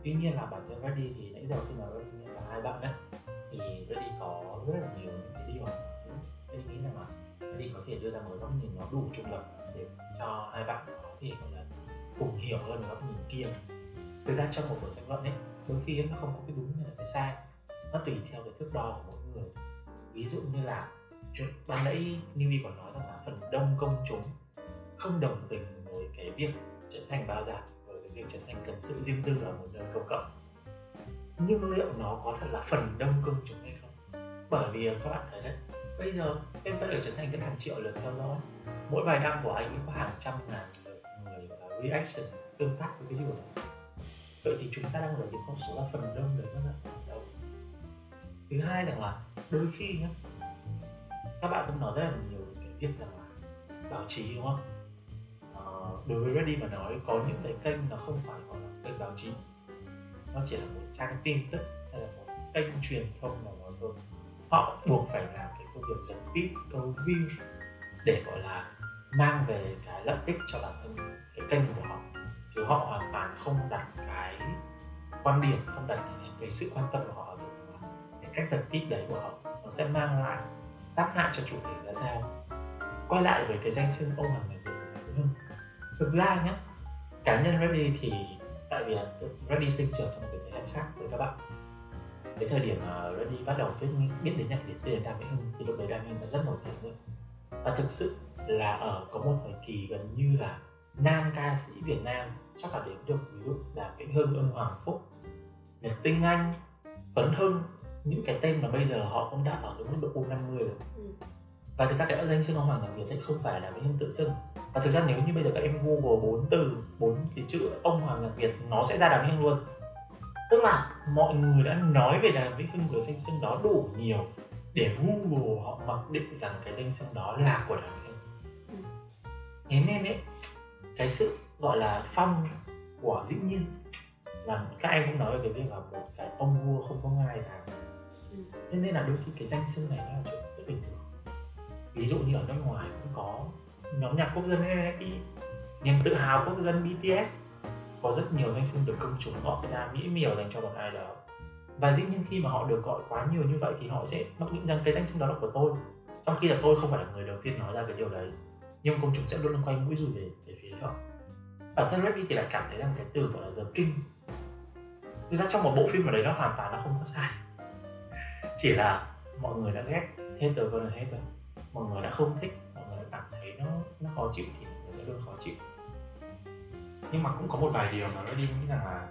Speaker 1: Tuy nhiên là bản thân Ready thì nãy giờ khi mà Ready là hai bạn ấy thì Ready có rất là nhiều những cái điều tôi nghĩ rằng là thì có thể đưa ra một góc nhìn nó đủ trung lập để cho hai bạn có thể gọi là cùng hiểu hơn góc nhìn kia. Thực ra trong một cuộc tranh luận ấy, đôi khi nó không có cái đúng hay là cái sai. Nó tùy theo cái thước đo của mỗi người. Ví dụ như là ban nãy Newbie còn nói rằng là phần đông công chúng không đồng tình với cái việc trở thành bao giờ với cái việc trở thành cần sự riêng tư ở một nơi công cộng. Nhưng liệu nó có thật là phần đông công chúng hay không? Bởi vì các bạn thấy đấy bây giờ em có thể trở thành cái hàng triệu lượt theo dõi. Mỗi bài đăng của anh có hàng trăm ngàn lượt người ờ, reaction tương tác với cái điều này vậy thì chúng ta đang ở những con số là phần đông đấy các bạn đâu. Thứ hai rằng là đôi khi nhá các bạn cũng nói rất là nhiều cái việc rằng là báo chí đúng không? À, đối với Ready mà nói có những cái kênh nó không phải gọi là kênh báo chí. Nó chỉ là một trang tin tức hay là một kênh truyền thông nào đó thôi họ buộc phải làm cái công việc giật tít câu view để gọi là mang về cái lợi ích cho bản thân cái kênh của họ. Chứ họ hoàn toàn không đặt cái quan điểm không đặt cái, cái sự quan tâm của họ ở cái cách giật tít đấy của họ nó sẽ mang lại tác hại cho chủ thể ra sao. Quay lại với cái danh xưng ông hoàng người của hưng thực ra nhé cá nhân Reddy thì tại vì là Reddy sinh trưởng trong một cái thế hệ khác với các bạn cái thời điểm mà Reddy bắt đầu biết biết đến nhạc Việt tên Đàm Vĩnh Hưng thì lúc đấy Đàm Vĩnh Hưng đã rất nổi tiếng rồi và thực sự là ở có một thời kỳ gần như là nam ca sĩ Việt Nam chắc là đến được ví dụ là Vĩnh Hưng, Ưng Hoàng Phúc, Nhật Tinh Anh, Tuấn Hưng những cái tên mà bây giờ họ cũng đã ở cái mức độ U50 rồi. Ừ. và thực ra cái danh xưng ông Hoàng Nhạc Việt ấy không phải là Vĩnh Hưng tự xưng. Và thực ra nếu như bây giờ các em google bốn từ bốn cái chữ ông Hoàng Nhạc Việt nó sẽ ra Đàm Vĩnh Hưng luôn tức là mọi người đã nói về Đàm Vĩnh Hưng với danh xưng đó đủ nhiều để Google họ mặc định rằng cái danh xưng đó là của Đàm Vĩnh Hưng thế nên ấy cái sự gọi là phong của dĩ nhiên là các em cũng nói về cái việc là một cái ông vua không có ngai nào ừ. thế nên là đôi khi cái danh xưng này nó là chuyện rất bình thường ví dụ như ở nước ngoài cũng có nhóm nhạc quốc dân NFI niềm tự hào quốc dân BTS có rất nhiều danh xưng được công chúng gọi ra mỹ miều dành cho một ai đó. Và dĩ nhiên khi mà họ được gọi quá nhiều như vậy thì họ sẽ mặc định rằng cái danh xưng đó là của tôi. Trong khi là tôi không phải là người đầu tiên nói ra cái điều đấy, nhưng công chúng sẽ luôn luôn quay mũi rùi về về phía họ. Bản thân Reddy thì lại cảm thấy rằng cái từ gọi là giờ kinh thực ra trong một bộ phim ở đấy nó hoàn toàn nó không có sai. Chỉ là mọi người đã ghét hết từ hơn hết rồi mọi người đã không thích, mọi người đã cảm thấy nó nó khó chịu thì nó sẽ luôn khó chịu nhưng mà cũng có một vài điều mà nó đi nghĩ rằng là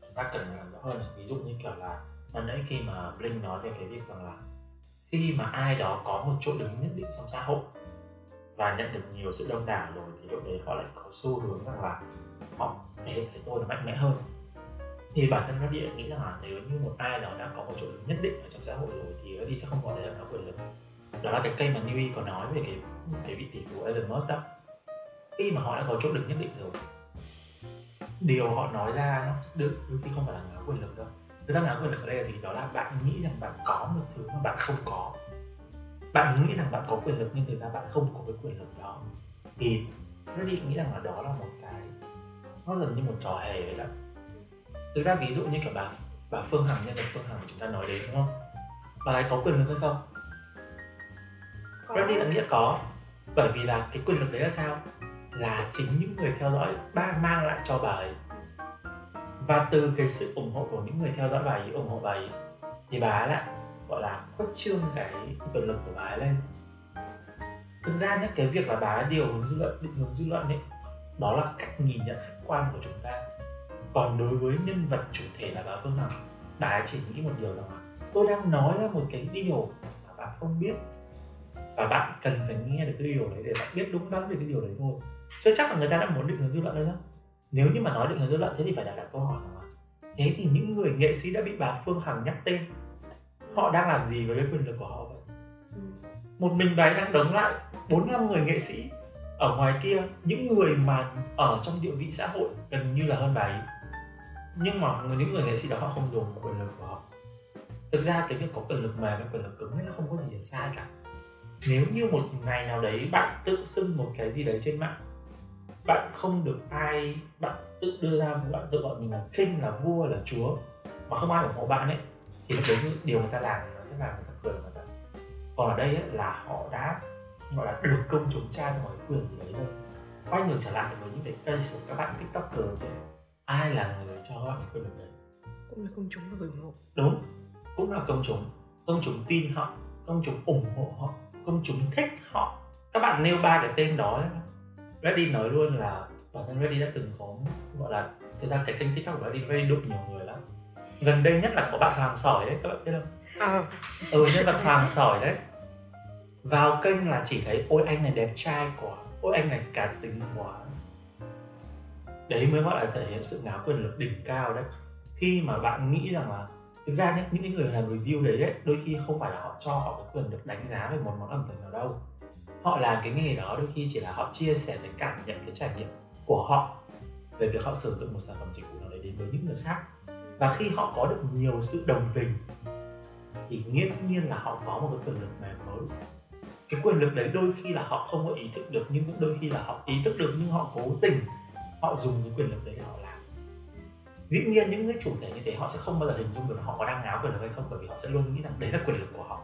Speaker 1: chúng ta cần làm rõ hơn. Ví dụ như kiểu là lần nãy khi mà Blink nói về cái việc rằng là khi mà ai đó có một chỗ đứng nhất định trong xã hội và nhận được nhiều sự đông đảo rồi thì lúc đấy họ lại có xu hướng rằng là họ thể hiện cái tôi là mạnh mẽ hơn. Thì bản thân các địa nghĩ rằng là nếu như một ai đó đã có một chỗ đứng nhất định ở trong xã hội rồi thì đi sẽ không còn là nó quyền lực. Đó là cái cây mà Newey có nói về cái cái vị tỷ phú Elon Musk đó. Khi mà họ đã có chỗ đứng nhất định rồi điều họ nói ra nó được đôi khi không phải là ngáo quyền lực đâu. Thực ra ngáo quyền lực ở đây là gì? Đó là bạn nghĩ rằng bạn có một thứ mà bạn không có. Bạn nghĩ rằng bạn có quyền lực nhưng thực ra bạn không có cái quyền lực đó. Thì Reddit nghĩ rằng là đó là một cái nó dần như một trò hề vậy đó. Thực ra ví dụ như kiểu bà bà Phương Hằng nhân vật Phương Hằng chúng ta nói đến đúng không? Bà ấy có quyền lực hay không? Reddit đã nghĩ là có. Bởi vì là cái quyền lực đấy là sao là chính những người theo dõi. Ba mang lại cho bà ấy. Và từ cái sự ủng hộ của những người theo dõi bà ấy, ủng hộ bà ấy, thì bà ấy lại, gọi là, khuất trương cái quyền lực của bà ấy lên. Thực ra nhé cái việc là bà ấy điều hướng dư luận, định hướng dư luận ấy, đó là cách nhìn nhận khách quan của chúng ta. Còn đối với nhân vật chủ thể là bà Phương Hằng, bà ấy chỉ nghĩ một điều rằng là, tôi đang nói ra một cái điều mà bạn không biết. Và bạn cần phải nghe được cái điều đấy để bạn biết đúng đắn về cái điều đấy thôi chứ chắc là người ta đã muốn định hướng dư luận đâu nhá nếu như mà nói định hướng dư luận thế thì phải đặt đặt câu hỏi là thế thì những người nghệ sĩ đã bị bà Phương Hằng nhắc tên họ đang làm gì với cái quyền lực của họ vậy? Ừ. một mình bà ấy đang đóng lại bốn năm người nghệ sĩ ở ngoài kia những người mà ở trong địa vị xã hội gần như là hơn bà ấy. Nhưng mà những người nghệ sĩ đó họ không dùng quyền lực của họ. Thực ra cái việc có quyền lực mềm với quyền lực cứng nó không có gì là sai cả. Nếu như một ngày nào đấy bạn tự xưng một cái gì đấy trên mạng bạn không được ai bạn tự đưa ra bạn tự gọi mình là king là vua là chúa mà không ai ủng hộ bạn ấy thì lúc đấy điều người ta làm nó sẽ làm người ta cười người ta. Còn ở đây ấy, là họ đã gọi là được công chúng tra cho cái quyền gì đấy thôi. Quay ngược trở lại với những cái case của các bạn tiktoker ai là người cho các bạn quyền lực đấy?
Speaker 3: Cũng là công chúng và người ủng hộ.
Speaker 1: Đúng cũng là công chúng. Công chúng tin họ công chúng ủng hộ họ công chúng thích họ. Các bạn nêu ba cái tên đó ấy. Reddy nói luôn là bản thân Reddy đã từng có gọi là thực ra cái kênh tiktok của Reddy Reddy đụng nhiều người lắm. Gần đây nhất là có bạn Hoàng Sỏi đấy các bạn biết không?
Speaker 3: À
Speaker 1: ừ nhân vật Hoàng Sỏi đấy. Vào kênh là chỉ thấy ôi anh này đẹp trai quá ôi anh này cá tính quá. Đấy mới gọi là thể hiện sự ngáo quyền lực đỉnh cao đấy. Khi mà bạn nghĩ rằng là thực ra nhé những cái người làm review đấy, đấy đôi khi không phải là họ cho họ cái quyền được đánh giá về một món ẩm thực nào đâu họ làm cái nghề đó đôi khi chỉ là họ chia sẻ cái cảm nhận, cái trải nghiệm của họ về việc họ sử dụng một sản phẩm dịch vụ nào đấy đến với những người khác. Và khi họ có được nhiều sự đồng tình, thì nghiễm nhiên là họ có một cái quyền lực mềm mới cái quyền lực đấy đôi khi là họ không có ý thức được, nhưng cũng đôi khi là họ ý thức được nhưng họ cố tình, họ dùng cái quyền lực đấy để họ làm. Dĩ nhiên những cái chủ thể như thế họ sẽ không bao giờ hình dung được là họ có đang ngáo quyền lực hay không, bởi vì họ sẽ luôn nghĩ rằng đấy là quyền lực của họ.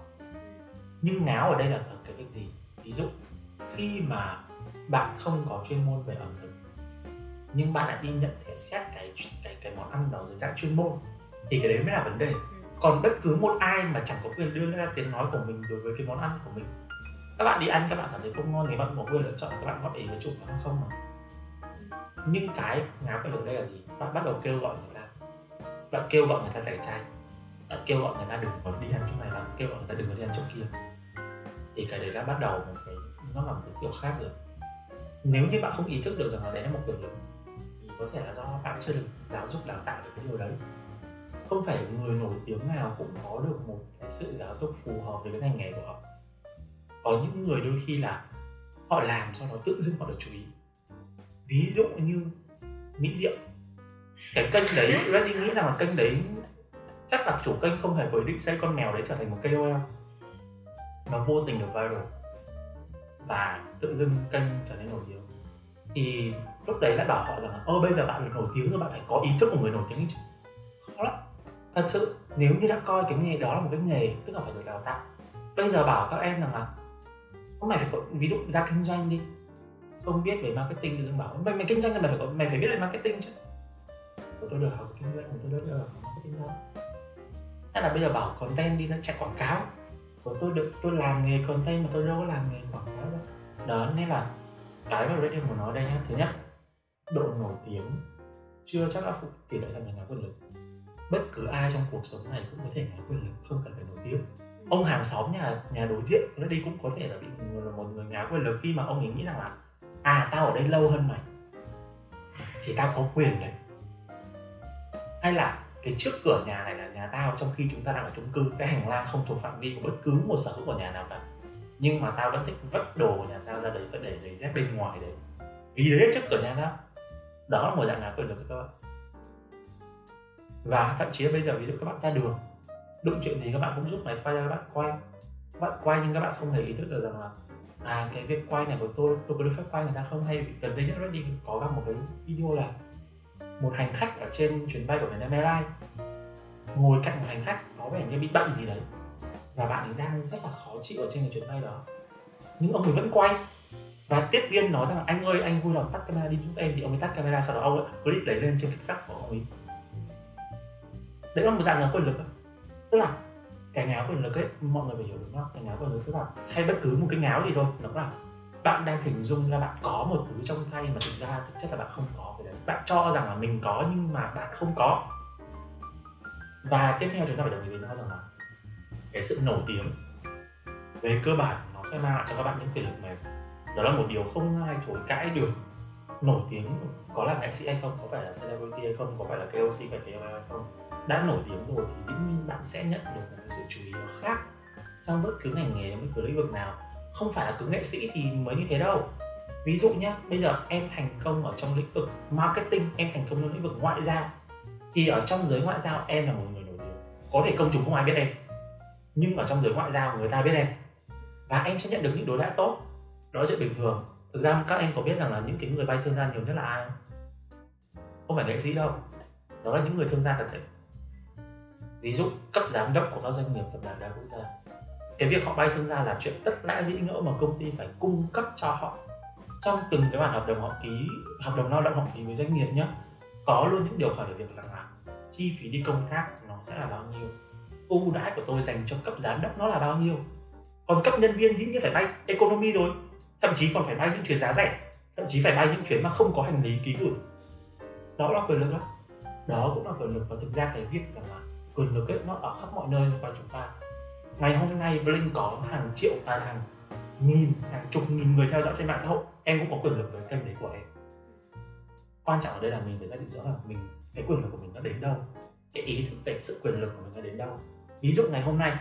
Speaker 1: Nhưng ngáo ở đây là cái việc gì? Ví dụ khi mà bạn không có chuyên môn về ẩm thực nhưng bạn lại đi nhận thể xét cái cái cái món ăn đó dưới dạng chuyên môn thì cái đấy mới là vấn đề. Còn bất cứ một ai mà chẳng có quyền đưa ra tiếng nói của mình đối với cái món ăn của mình các bạn đi ăn các bạn cảm thấy không ngon thì bạn có quyền lựa chọn các bạn góp ý với chủ quán không mà. Nhưng cái ngáo cái ở đây là gì? Bạn bắt đầu kêu gọi người ta. Bạn kêu gọi người ta tẩy chay. Bạn kêu gọi người ta đừng có đi ăn chỗ này bạn kêu gọi người ta đừng có đi ăn chỗ kia thì cái đấy đã bắt đầu một cái nó là một cái kiểu khác rồi nếu như bạn không ý thức được rằng là đấy là một quyền lực, thì có thể là do bạn chưa được giáo dục đào tạo được cái điều đấy. Không phải người nổi tiếng nào cũng có được một cái sự giáo dục phù hợp với cái ngành nghề của họ. Có những người đôi khi là họ làm sau đó tự dưng họ được chú ý. Ví dụ như mỹ diệu. Cái kênh đấy Reddy nghĩ rằng là kênh đấy chắc là chủ kênh không hề có ý định xây con mèo đấy trở thành một KOL nó vô tình được viral và tự dưng kênh trở nên nổi tiếng. Thì lúc đấy lại bảo họ rằng ơ bây giờ bạn được nổi tiếng rồi bạn phải có ý thức của người nổi tiếng chứ. Khó lắm. Thật sự nếu như đã coi cái nghề đó là một cái nghề tức là phải được đào tạo bây giờ bảo các em rằng là không mày phải có ví dụ ra kinh doanh đi không biết về marketing. Thì dưng bảo mày mày kinh doanh thì mày phải có, mày phải biết về marketing chứ. Tôi tôi được học kinh doanh tôi được học marketing đâu hay là bây giờ bảo content đi nó chạy quảng cáo của tôi được tôi làm nghề content mà tôi đâu có làm nghề quảng cáo đâu. Đó, nên là cái mà Radio muốn nói đây nhá. Thứ nhất, độ nổi tiếng. Chưa chắc đã phụ tỷ lệ thành nhà quyền lực bất cứ ai trong cuộc sống này cũng có thể ngáo quyền lực không cần phải nổi tiếng. Ông hàng xóm nhà nhà đối diện nó đi cũng có thể là bị là một người ngáo quyền lực khi mà ông ấy nghĩ rằng là à tao ở đây lâu hơn mày. Thì tao có quyền đấy. Hay là cái trước cửa nhà này là nhà tao, trong khi chúng ta đang ở chung cư, cái hành lang không thuộc phạm vi của bất cứ một sở hữu của nhà nào cả. Nhưng mà tao vẫn thích vất đồ của nhà tao ra đấy và để giày dép bên ngoài đấy vì đấy trước cửa nhà tao. Đó là một dạng nào quyền lực các bạn và thậm chí bây giờ ví dụ các bạn ra đường, đụng chuyện gì các bạn cũng giúp máy quay ra các bạn quay. Các bạn quay nhưng các bạn không hề ý thức được rằng là à cái việc quay này của tôi tôi có được phép quay người ta không? Hay gần đây nhất đi có gặp một cái video là một hành khách ở trên chuyến bay của Vietnam Airlines. Ngồi cạnh một hành khách có vẻ như bị bệnh gì đấy. Và bạn ấy đang rất là khó chịu ở trên cái chuyến bay đó. Nhưng ông ấy vẫn quay. Và tiếp viên nói rằng là anh ơi, anh vui lòng tắt camera đi giúp em thì ông ấy tắt camera, sau đó ông ấy clip lấy lên trên tiktok của ông ấy. Đấy là một dạng là quyền lực tức là cái ngáo quyền lực ấy, mọi người phải hiểu đúng không? Cái ngáo quyền lực tức là hay bất cứ một cái ngáo gì thôi, nó là bạn đang hình dung là bạn có một thứ trong tay mà thực ra thực chất là bạn không có. Cái đấy bạn cho rằng là mình có nhưng mà bạn không có. Và tiếp theo chúng ta phải đồng ý với nhau rằng là cái sự nổi tiếng về cơ bản nó sẽ mang lại cho các bạn những quyền lực mềm. Đó là một điều không ai chối cãi được. Nổi tiếng có là nghệ sĩ hay không? Có phải là celebrity hay không? Có phải là KOC phải KOL hay không? Đã nổi tiếng rồi thì dĩ nhiên bạn sẽ nhận được một sự chú ý nó khác trong bất cứ ngành nghề, bất cứ lĩnh vực nào không phải là cứ nghệ sĩ thì mới như thế đâu. Ví dụ nhé bây giờ em thành công ở trong lĩnh vực marketing, em thành công trong lĩnh vực ngoại giao, thì ở trong giới ngoại giao em là một người nổi tiếng. Có thể công chúng không ai biết em, nhưng ở trong giới ngoại giao người ta biết em. Và em sẽ nhận được những đối đãi tốt. Đó là chuyện bình thường. Thực ra các em có biết rằng là những cái người vay thương gia nhiều nhất là ai không? Không phải nghệ sĩ đâu. Đó là những người thương gia thật sự ví dụ cấp giám đốc của các doanh nghiệp tập đoàn đa quốc gia cái việc họ bay thương gia là chuyện tất lẽ dĩ ngỡ mà công ty phải cung cấp cho họ. Trong từng cái bản hợp đồng họ ký, hợp đồng lao động họ ký với doanh nghiệp nhé có luôn những điều khoản về việc rằng là chi phí đi công tác nó sẽ là bao nhiêu, ưu đãi của tôi dành cho cấp giám đốc nó là bao nhiêu. Còn cấp nhân viên dĩ nhiên phải bay economy rồi, thậm chí còn phải bay những chuyến giá rẻ, thậm chí phải bay những chuyến mà không có hành lý ký gửi. Đó là quyền lực đó. Đó cũng là quyền lực và thực ra cái việc rằng là quyền lực ấy nó ở khắp mọi nơi quanh ngày hôm nay Blink có hàng triệu à, hàng nghìn hàng chục nghìn người theo dõi trên mạng xã hội. Em cũng có quyền lực với kênh đấy của em. Quan trọng ở đây là mình phải xác định rõ là mình cái quyền lực của mình nó đến đâu cái ý thức về sự quyền lực của mình nó đến đâu. Ví dụ ngày hôm nay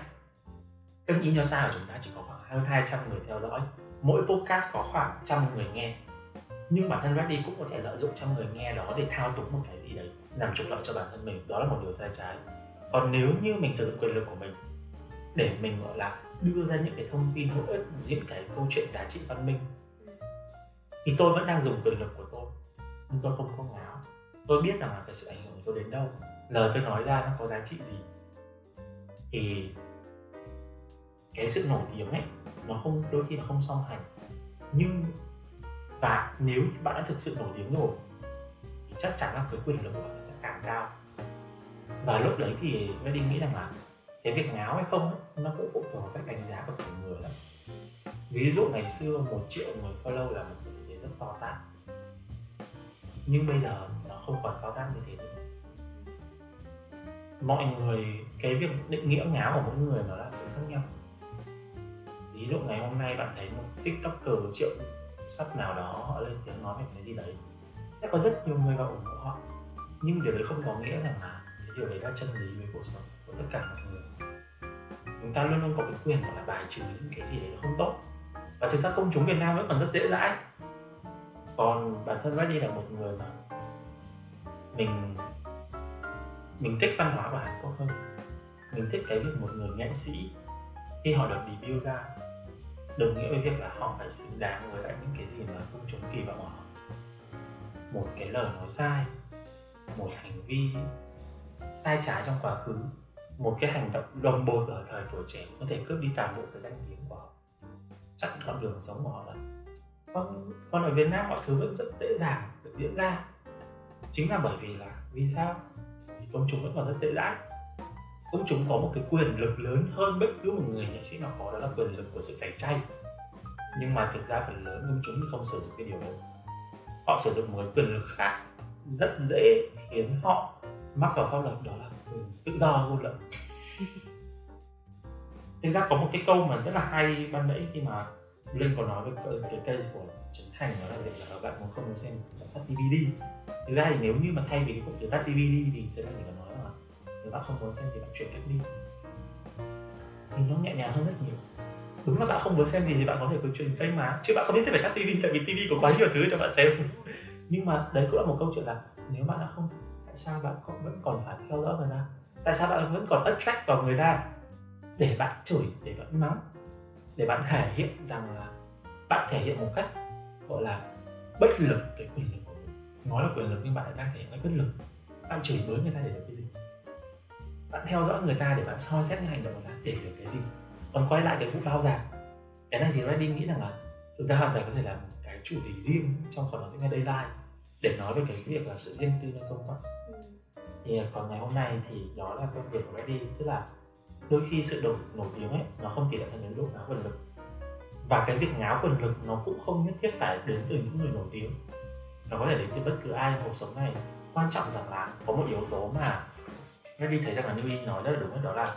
Speaker 1: kênh ý nhau xa của chúng ta chỉ có khoảng hơn 200 người theo dõi mỗi podcast có khoảng trăm người nghe. Nhưng bản thân Reddy cũng có thể lợi dụng trăm người nghe đó để thao túng một cái gì đấy làm trục lợi cho bản thân mình. Đó là một điều sai trái. Còn nếu như mình sử dụng quyền lực của mình để mình, gọi là, đưa ra những cái thông tin hữu ích diễn cái câu chuyện giá trị văn minh. Thì tôi vẫn đang dùng quyền lực của tôi, nhưng tôi không có ngáo tôi biết rằng là cái sự ảnh hưởng của tôi đến đâu. Lời tôi nói ra nó có giá trị gì? Thì cái sự nổi tiếng ấy, nó không, đôi khi nó không song hành. Nhưng, và nếu bạn đã thực sự nổi tiếng rồi, thì chắc chắn là cái quyền lực của bạn sẽ càng cao. Và lúc đấy thì Reddy nghĩ rằng là cái việc ngáo hay không ấy, nó cũng phụ thuộc vào cách đánh giá của từng người lắm. Ví dụ ngày xưa một triệu người follow là một cái gì rất to tát. Nhưng bây giờ nó không còn to tát như thế nữa. Mọi người cái việc định nghĩa ngáo của mỗi người nó là sự khác nhau. Ví dụ ngày hôm nay bạn thấy một tiktoker triệu sắp nào đó họ lên tiếng nói về cái gì đấy sẽ có rất nhiều người vào ủng hộ họ. Nhưng điều đấy không có nghĩa rằng là cái điều đấy là chân lý với cuộc sống tất cả mọi người. Chúng ta luôn luôn có cái quyền gọi là bài trừ những cái gì đấy không tốt. Và thực ra công chúng Việt Nam vẫn còn rất dễ dãi. Còn bản thân Reddy là một người mà mình mình thích văn hóa của Hàn Quốc hơn. Mình thích cái việc một người nghệ sĩ, khi họ được debut ra, đồng nghĩa với việc là họ phải xứng đáng với lại những cái gì mà công chúng kỳ vọng ở họ. Một cái lời nói sai, một hành vi sai trái trong quá khứ một cái hành động đồng bột ở thời tuổi trẻ có thể cướp đi toàn bộ cái danh tiếng của họ. Chặn con đường sống của họ lại còn, còn ở Việt Nam mọi thứ vẫn rất dễ dàng được diễn ra chính là bởi vì là vì sao? Vì công chúng vẫn còn rất dễ dãi. Công chúng có một cái quyền lực lớn hơn bất cứ một người nghệ sĩ nào có đó là quyền lực của sự tẩy chay. Nhưng mà thực ra phần lớn công chúng thì không sử dụng cái điều đấy. Họ sử dụng một cái quyền lực khác rất dễ khiến họ mắc vào pháp luật đó là tự do ngôn luận. Thực ra có một cái câu mà rất là hay ban nãy khi mà Linh có nói với cái cây của Trấn Thành, đó là việc là bạn muốn không muốn xem tắt DVD thực ra thì nếu như mà thay vì cái cụm từ tắt DVD thì Trấn Thành có nói là nếu bạn không muốn xem thì bạn chuyển cách đi. Thì nó nhẹ nhàng hơn rất nhiều. Đúng là bạn không muốn xem gì thì bạn có thể cứ chuyển kênh mà. Chứ bạn không biết phải tắt TV tại vì TV có quá nhiều thứ cho bạn xem. Nhưng mà đấy cũng là một câu chuyện là nếu bạn đã không tại sao bạn còn, vẫn còn phải theo dõi người ta? Tại sao bạn vẫn còn attract vào người ta? Để bạn chửi để bạn mắng để bạn thể hiện rằng là bạn thể hiện một cách gọi là bất lực cái quyền lực. Của mình nói là quyền lực nhưng bạn lại đang thể hiện cái bất lực. Bạn chửi bới người ta để được cái gì? Bạn theo dõi người ta để bạn soi xét những hành động của người ta để được cái gì? Còn quay lại cái vụ lao giờ cái này thì Reddy nghĩ rằng là chúng ta hoàn toàn có thể làm một cái chủ đề riêng trong phần nói tiếng đây live để nói về cái việc là sự riêng tư trong công cộng thì còn ngày hôm nay thì đó là công việc của Reddy tức là đôi khi sự nổi, nổi tiếng ấy nó không chỉ là những lúc ngáo quyền lực. Và cái việc ngáo quyền lực nó cũng không nhất thiết phải đến từ những người nổi tiếng. Nó có thể đến từ bất cứ ai trong cuộc sống này. Quan trọng rằng là có một yếu tố mà Reddy thấy rằng là New Y nói rất là đúng đó là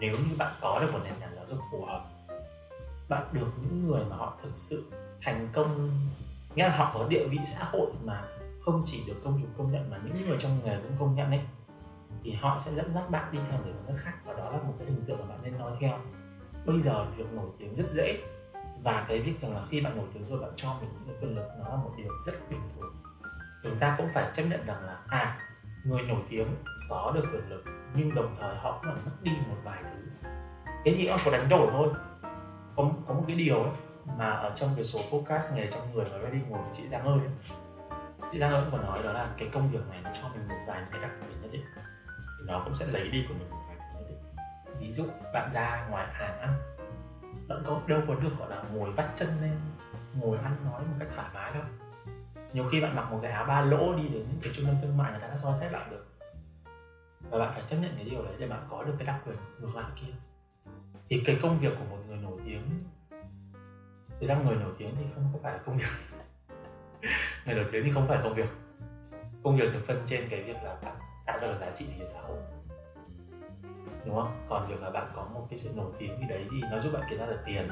Speaker 1: nếu như bạn có được một nền tảng giáo dục phù hợp bạn được những người mà họ thực sự thành công nghĩa là họ có địa vị xã hội mà không chỉ được công chúng công nhận mà những người trong nghề cũng công nhận ấy thì họ sẽ dẫn dắt bạn đi theo người nước khác. Và đó là một cái hình tượng mà bạn nên nói theo. Bây giờ việc nổi tiếng rất dễ. Và cái việc rằng là khi bạn nổi tiếng rồi bạn cho mình những cái quyền lực nó là một điều rất bình thường. Chúng ta cũng phải chấp nhận rằng là à người nổi tiếng có được quyền lực nhưng đồng thời họ cũng mất đi một vài thứ. Cái gì cũng có đánh đổi thôi. Có, có một cái điều ấy mà ở trong cái số podcast nghề trong người mà Ready ngồi với chị Giang ơi ấy, thì đang nói vừa nói, đó là cái công việc này nó cho mình một vài cái đặc quyền nhất định. Thì nó cũng sẽ lấy đi của mình một vài cái nhất định. Ví dụ, bạn ra ngoài hàng ăn vẫn có đâu có được, gọi là, ngồi vắt chân lên, ngồi ăn nói một cách thoải mái đâu. Nhiều khi bạn mặc một cái áo ba lỗ đi đến những cái trung tâm thương mại, người ta đã soi xét bạn được. Và bạn phải chấp nhận cái điều đấy để bạn có được cái đặc quyền ngược lại kia. Thì cái công việc của một người nổi tiếng thực ra người nổi tiếng thì không có phải là công việc người nổi tiếng thì không phải công việc. Công việc được phân trên cái việc là bạn tạo ra được giá trị gì cho xã hội. Đúng không? Còn việc là bạn có một cái sự nổi tiếng gì đấy thì nó giúp bạn kiếm ra được tiền.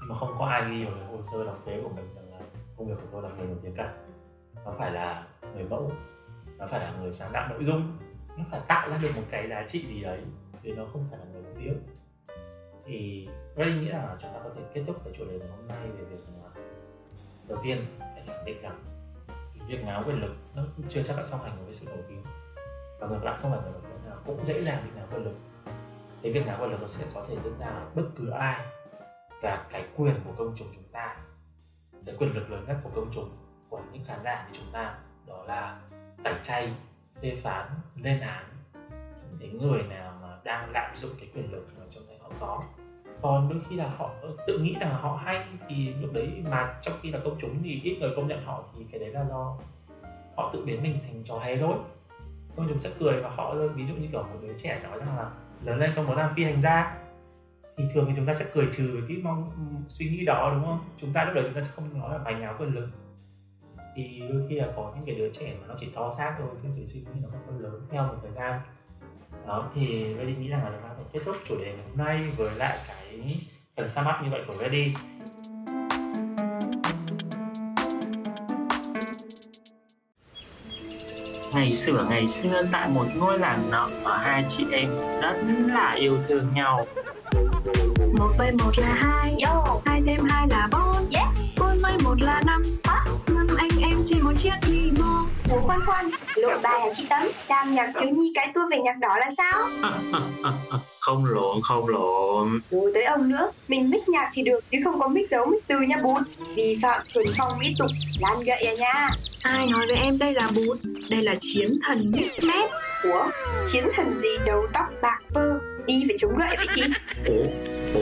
Speaker 1: Nhưng mà không có ai ghi vào cái hồ sơ đóng thuế của mình rằng là công việc của tôi là người nổi tiếng cả. Nó phải là người mẫu, nó phải là người sáng tạo nội dung, nó phải tạo ra được một cái giá trị gì đấy chứ nó không phải là người nổi tiếng. Thì Ray nghĩ là chúng ta có thể kết thúc cái chủ đề ngày hôm nay về việc là đầu tiên, hãy khẳng định rằng việc ngáo quyền lực nó chưa chắc đã song hành với sự nổi tiếng. Và ngược lại, không phải người nổi tiếng nào cũng dễ dàng bị ngáo quyền lực. Thế việc ngáo quyền lực nó sẽ có thể diễn ra ở bất cứ ai và cái quyền của công chúng chúng ta, cái quyền lực lớn nhất của công chúng, của những khán giả của chúng ta, đó là tẩy chay, phê phán, lên án những người nào mà đang lạm dụng cái quyền lực mà trong tay họ có còn đôi khi là họ ờ, tự nghĩ rằng họ hay thì lúc đấy, mà trong khi là công chúng thì ít người công nhận họ thì cái đấy là do họ tự biến mình thành trò hề thôi. Công chúng sẽ cười và họ ờ, ví dụ như kiểu một đứa trẻ nói rằng là lớn lên con muốn làm phi hành gia. Thì thường thì chúng ta sẽ cười trừ cái mong suy nghĩ đó, đúng không? Chúng ta lúc đấy chúng ta sẽ không nói là bài nháo quyền lực. Thì đôi khi là có những cái đứa trẻ mà nó chỉ to xác thôi, chứ cái suy nghĩ nó không lớn theo một thời gian. Đó, thì tôi nghĩ rằng là chúng ta phải kết thúc chủ đề ngày hôm nay với lại cái phần sum up như vậy của Reddy
Speaker 4: Ngày xưa ngày xưa tại một ngôi làng nọ ở hai chị em rất là yêu thương nhau.
Speaker 5: Một vây một là hai
Speaker 6: Yo,
Speaker 5: hai thêm hai là bốn
Speaker 6: Yeah.
Speaker 5: bốn vây một là năm năm anh em trên một chiếc
Speaker 6: Ủa khoan khoan, lộ bài hả chị Tấm? Đang nhạc thiếu nhi cái tua về nhạc đỏ là sao?
Speaker 4: Không lộn không lộn.
Speaker 6: Rồi tới ông nữa, mình mic nhạc thì được chứ không có mic dấu mic từ nha bút Vi phạm thuần phong mỹ tục, lan gậy à nha.
Speaker 5: Ai nói với em đây là bút đây là chiến thần mix mép
Speaker 6: Ủa, chiến thần gì? Đầu tóc bạc phơ. Đi phải chống gậy vậy chị?
Speaker 4: Ủa,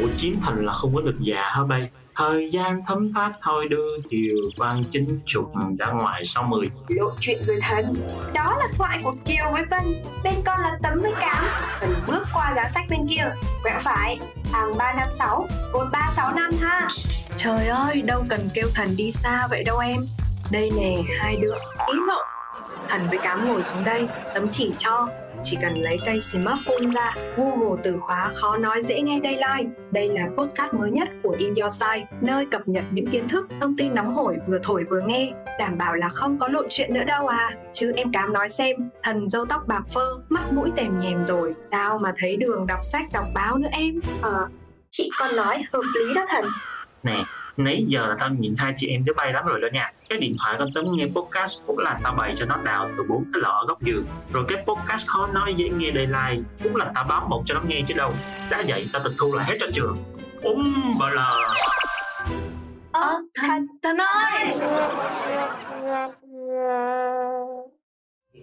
Speaker 4: ủa chiến thành là không có được già hả bay Thời gian thấm thoát thôi đưa chiều quan chính chục ra ngoài sau mười
Speaker 6: Lộ chuyện rồi thần. Đó là thoại của Kiều với Vân. Bên con là Tấm với Cám. Cần bước qua giá sách bên kia. Quẹo phải. Hàng 356 Cột 365 ha.
Speaker 5: Trời ơi đâu cần kêu thần đi xa vậy đâu em. Đây nè hai đứa. Ý lộ thần với cám ngồi xuống đây. Tấm chỉ cho chỉ cần lấy cây smartphone ra google từ khóa khó nói dễ nghe đây like đây là podcast mới nhất của in your site nơi cập nhật những kiến thức thông tin nóng hổi vừa thổi vừa nghe. Đảm bảo là không có lộn chuyện nữa đâu à. Chứ em cám nói xem thần dâu tóc bạc phơ mắt mũi tèm nhèm rồi sao mà thấy đường đọc sách đọc báo nữa em?
Speaker 6: Ờ, chị còn nói hợp lý đó thần.
Speaker 4: Nè, nãy giờ là tao nhìn hai chị em đứa bay lắm rồi đó nha. Cái điện thoại con tấm nghe podcast cũng là tao bày cho nó đào từ bốn cái lọ ở góc giường. Rồi cái podcast khó nói dễ nghe đầy like Cũng là tao bám một cho nó nghe chứ đâu. Đã vậy tao tịch thu lại hết cho trường. Úm bà lờ.
Speaker 5: Ơ, thần, thần ơi!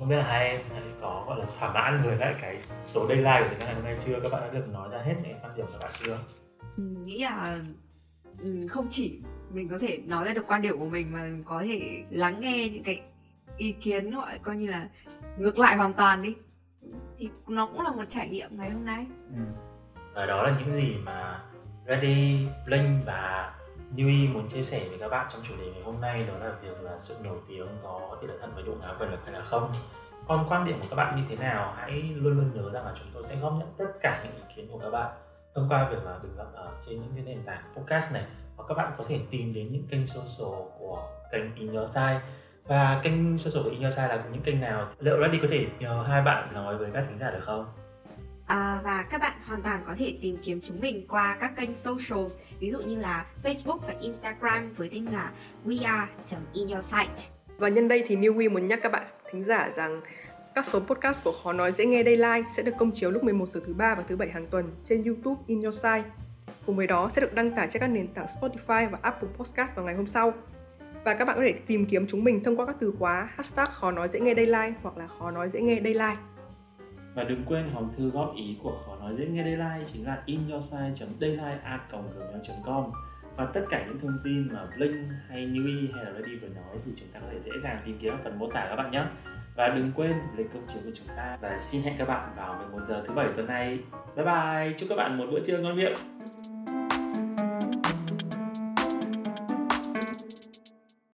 Speaker 1: không biết là hai em có gọi là thỏa mãn với lại cái số deadline của chúng ta ngày hôm nay chưa? Các bạn đã được nói ra hết những quan điểm của các bạn chưa?
Speaker 2: Ừ, nghĩ là Ừ, không chỉ mình có thể nói ra được quan điểm của mình mà có thể lắng nghe những cái ý kiến gọi coi như là ngược lại hoàn toàn đi. Thì nó cũng là một trải nghiệm ngày hôm nay. Ừ.
Speaker 1: Và đó là những gì mà Ready, Blink và Nui muốn chia sẻ với các bạn trong chủ đề ngày hôm nay đó là việc là sự nổi tiếng có thể là thật với độ ngáo quyền lực hay là không. Còn quan điểm của các bạn như thế nào hãy luôn luôn nhớ rằng là chúng tôi sẽ góp nhận tất cả những ý kiến của các bạn thông qua việc là bình luận ở trên những cái nền tảng podcast này hoặc các bạn có thể tìm đến những kênh social của kênh In Your Side và kênh social của In Your Side là những kênh nào? Liệu Ready có thể nhờ hai bạn nói với các thính giả được không?
Speaker 2: à, và các bạn hoàn toàn có thể tìm kiếm chúng mình qua các kênh socials ví dụ như là Facebook và Instagram với tên là weare.inyoursite
Speaker 3: Và nhân đây thì New We muốn nhắc các bạn thính giả rằng các số podcast của Khó Nói Dễ Nghe Daylight sẽ được công chiếu lúc 11 giờ thứ ba và thứ bảy hàng tuần trên YouTube In Your Side. Cùng với đó sẽ được đăng tải trên các nền tảng Spotify và Apple Podcast vào ngày hôm sau. Và các bạn có thể tìm kiếm chúng mình thông qua các từ khóa hashtag Khó Nói Dễ Nghe Daylight hoặc là Khó Nói Dễ Nghe Daylight.
Speaker 1: Và đừng quên hòm thư góp ý của Khó Nói Dễ Nghe Daylight chính là inyoursize.daylight.com và tất cả những thông tin mà Blink hay Nui hay là Ready vừa nói thì chúng ta có thể dễ dàng tìm kiếm ở phần mô tả các bạn nhé và đừng quên lịch công chiếu của chúng ta. Và xin hẹn các bạn vào 11 giờ thứ bảy tuần này. Bye bye. Chúc các bạn một bữa trưa ngon miệng.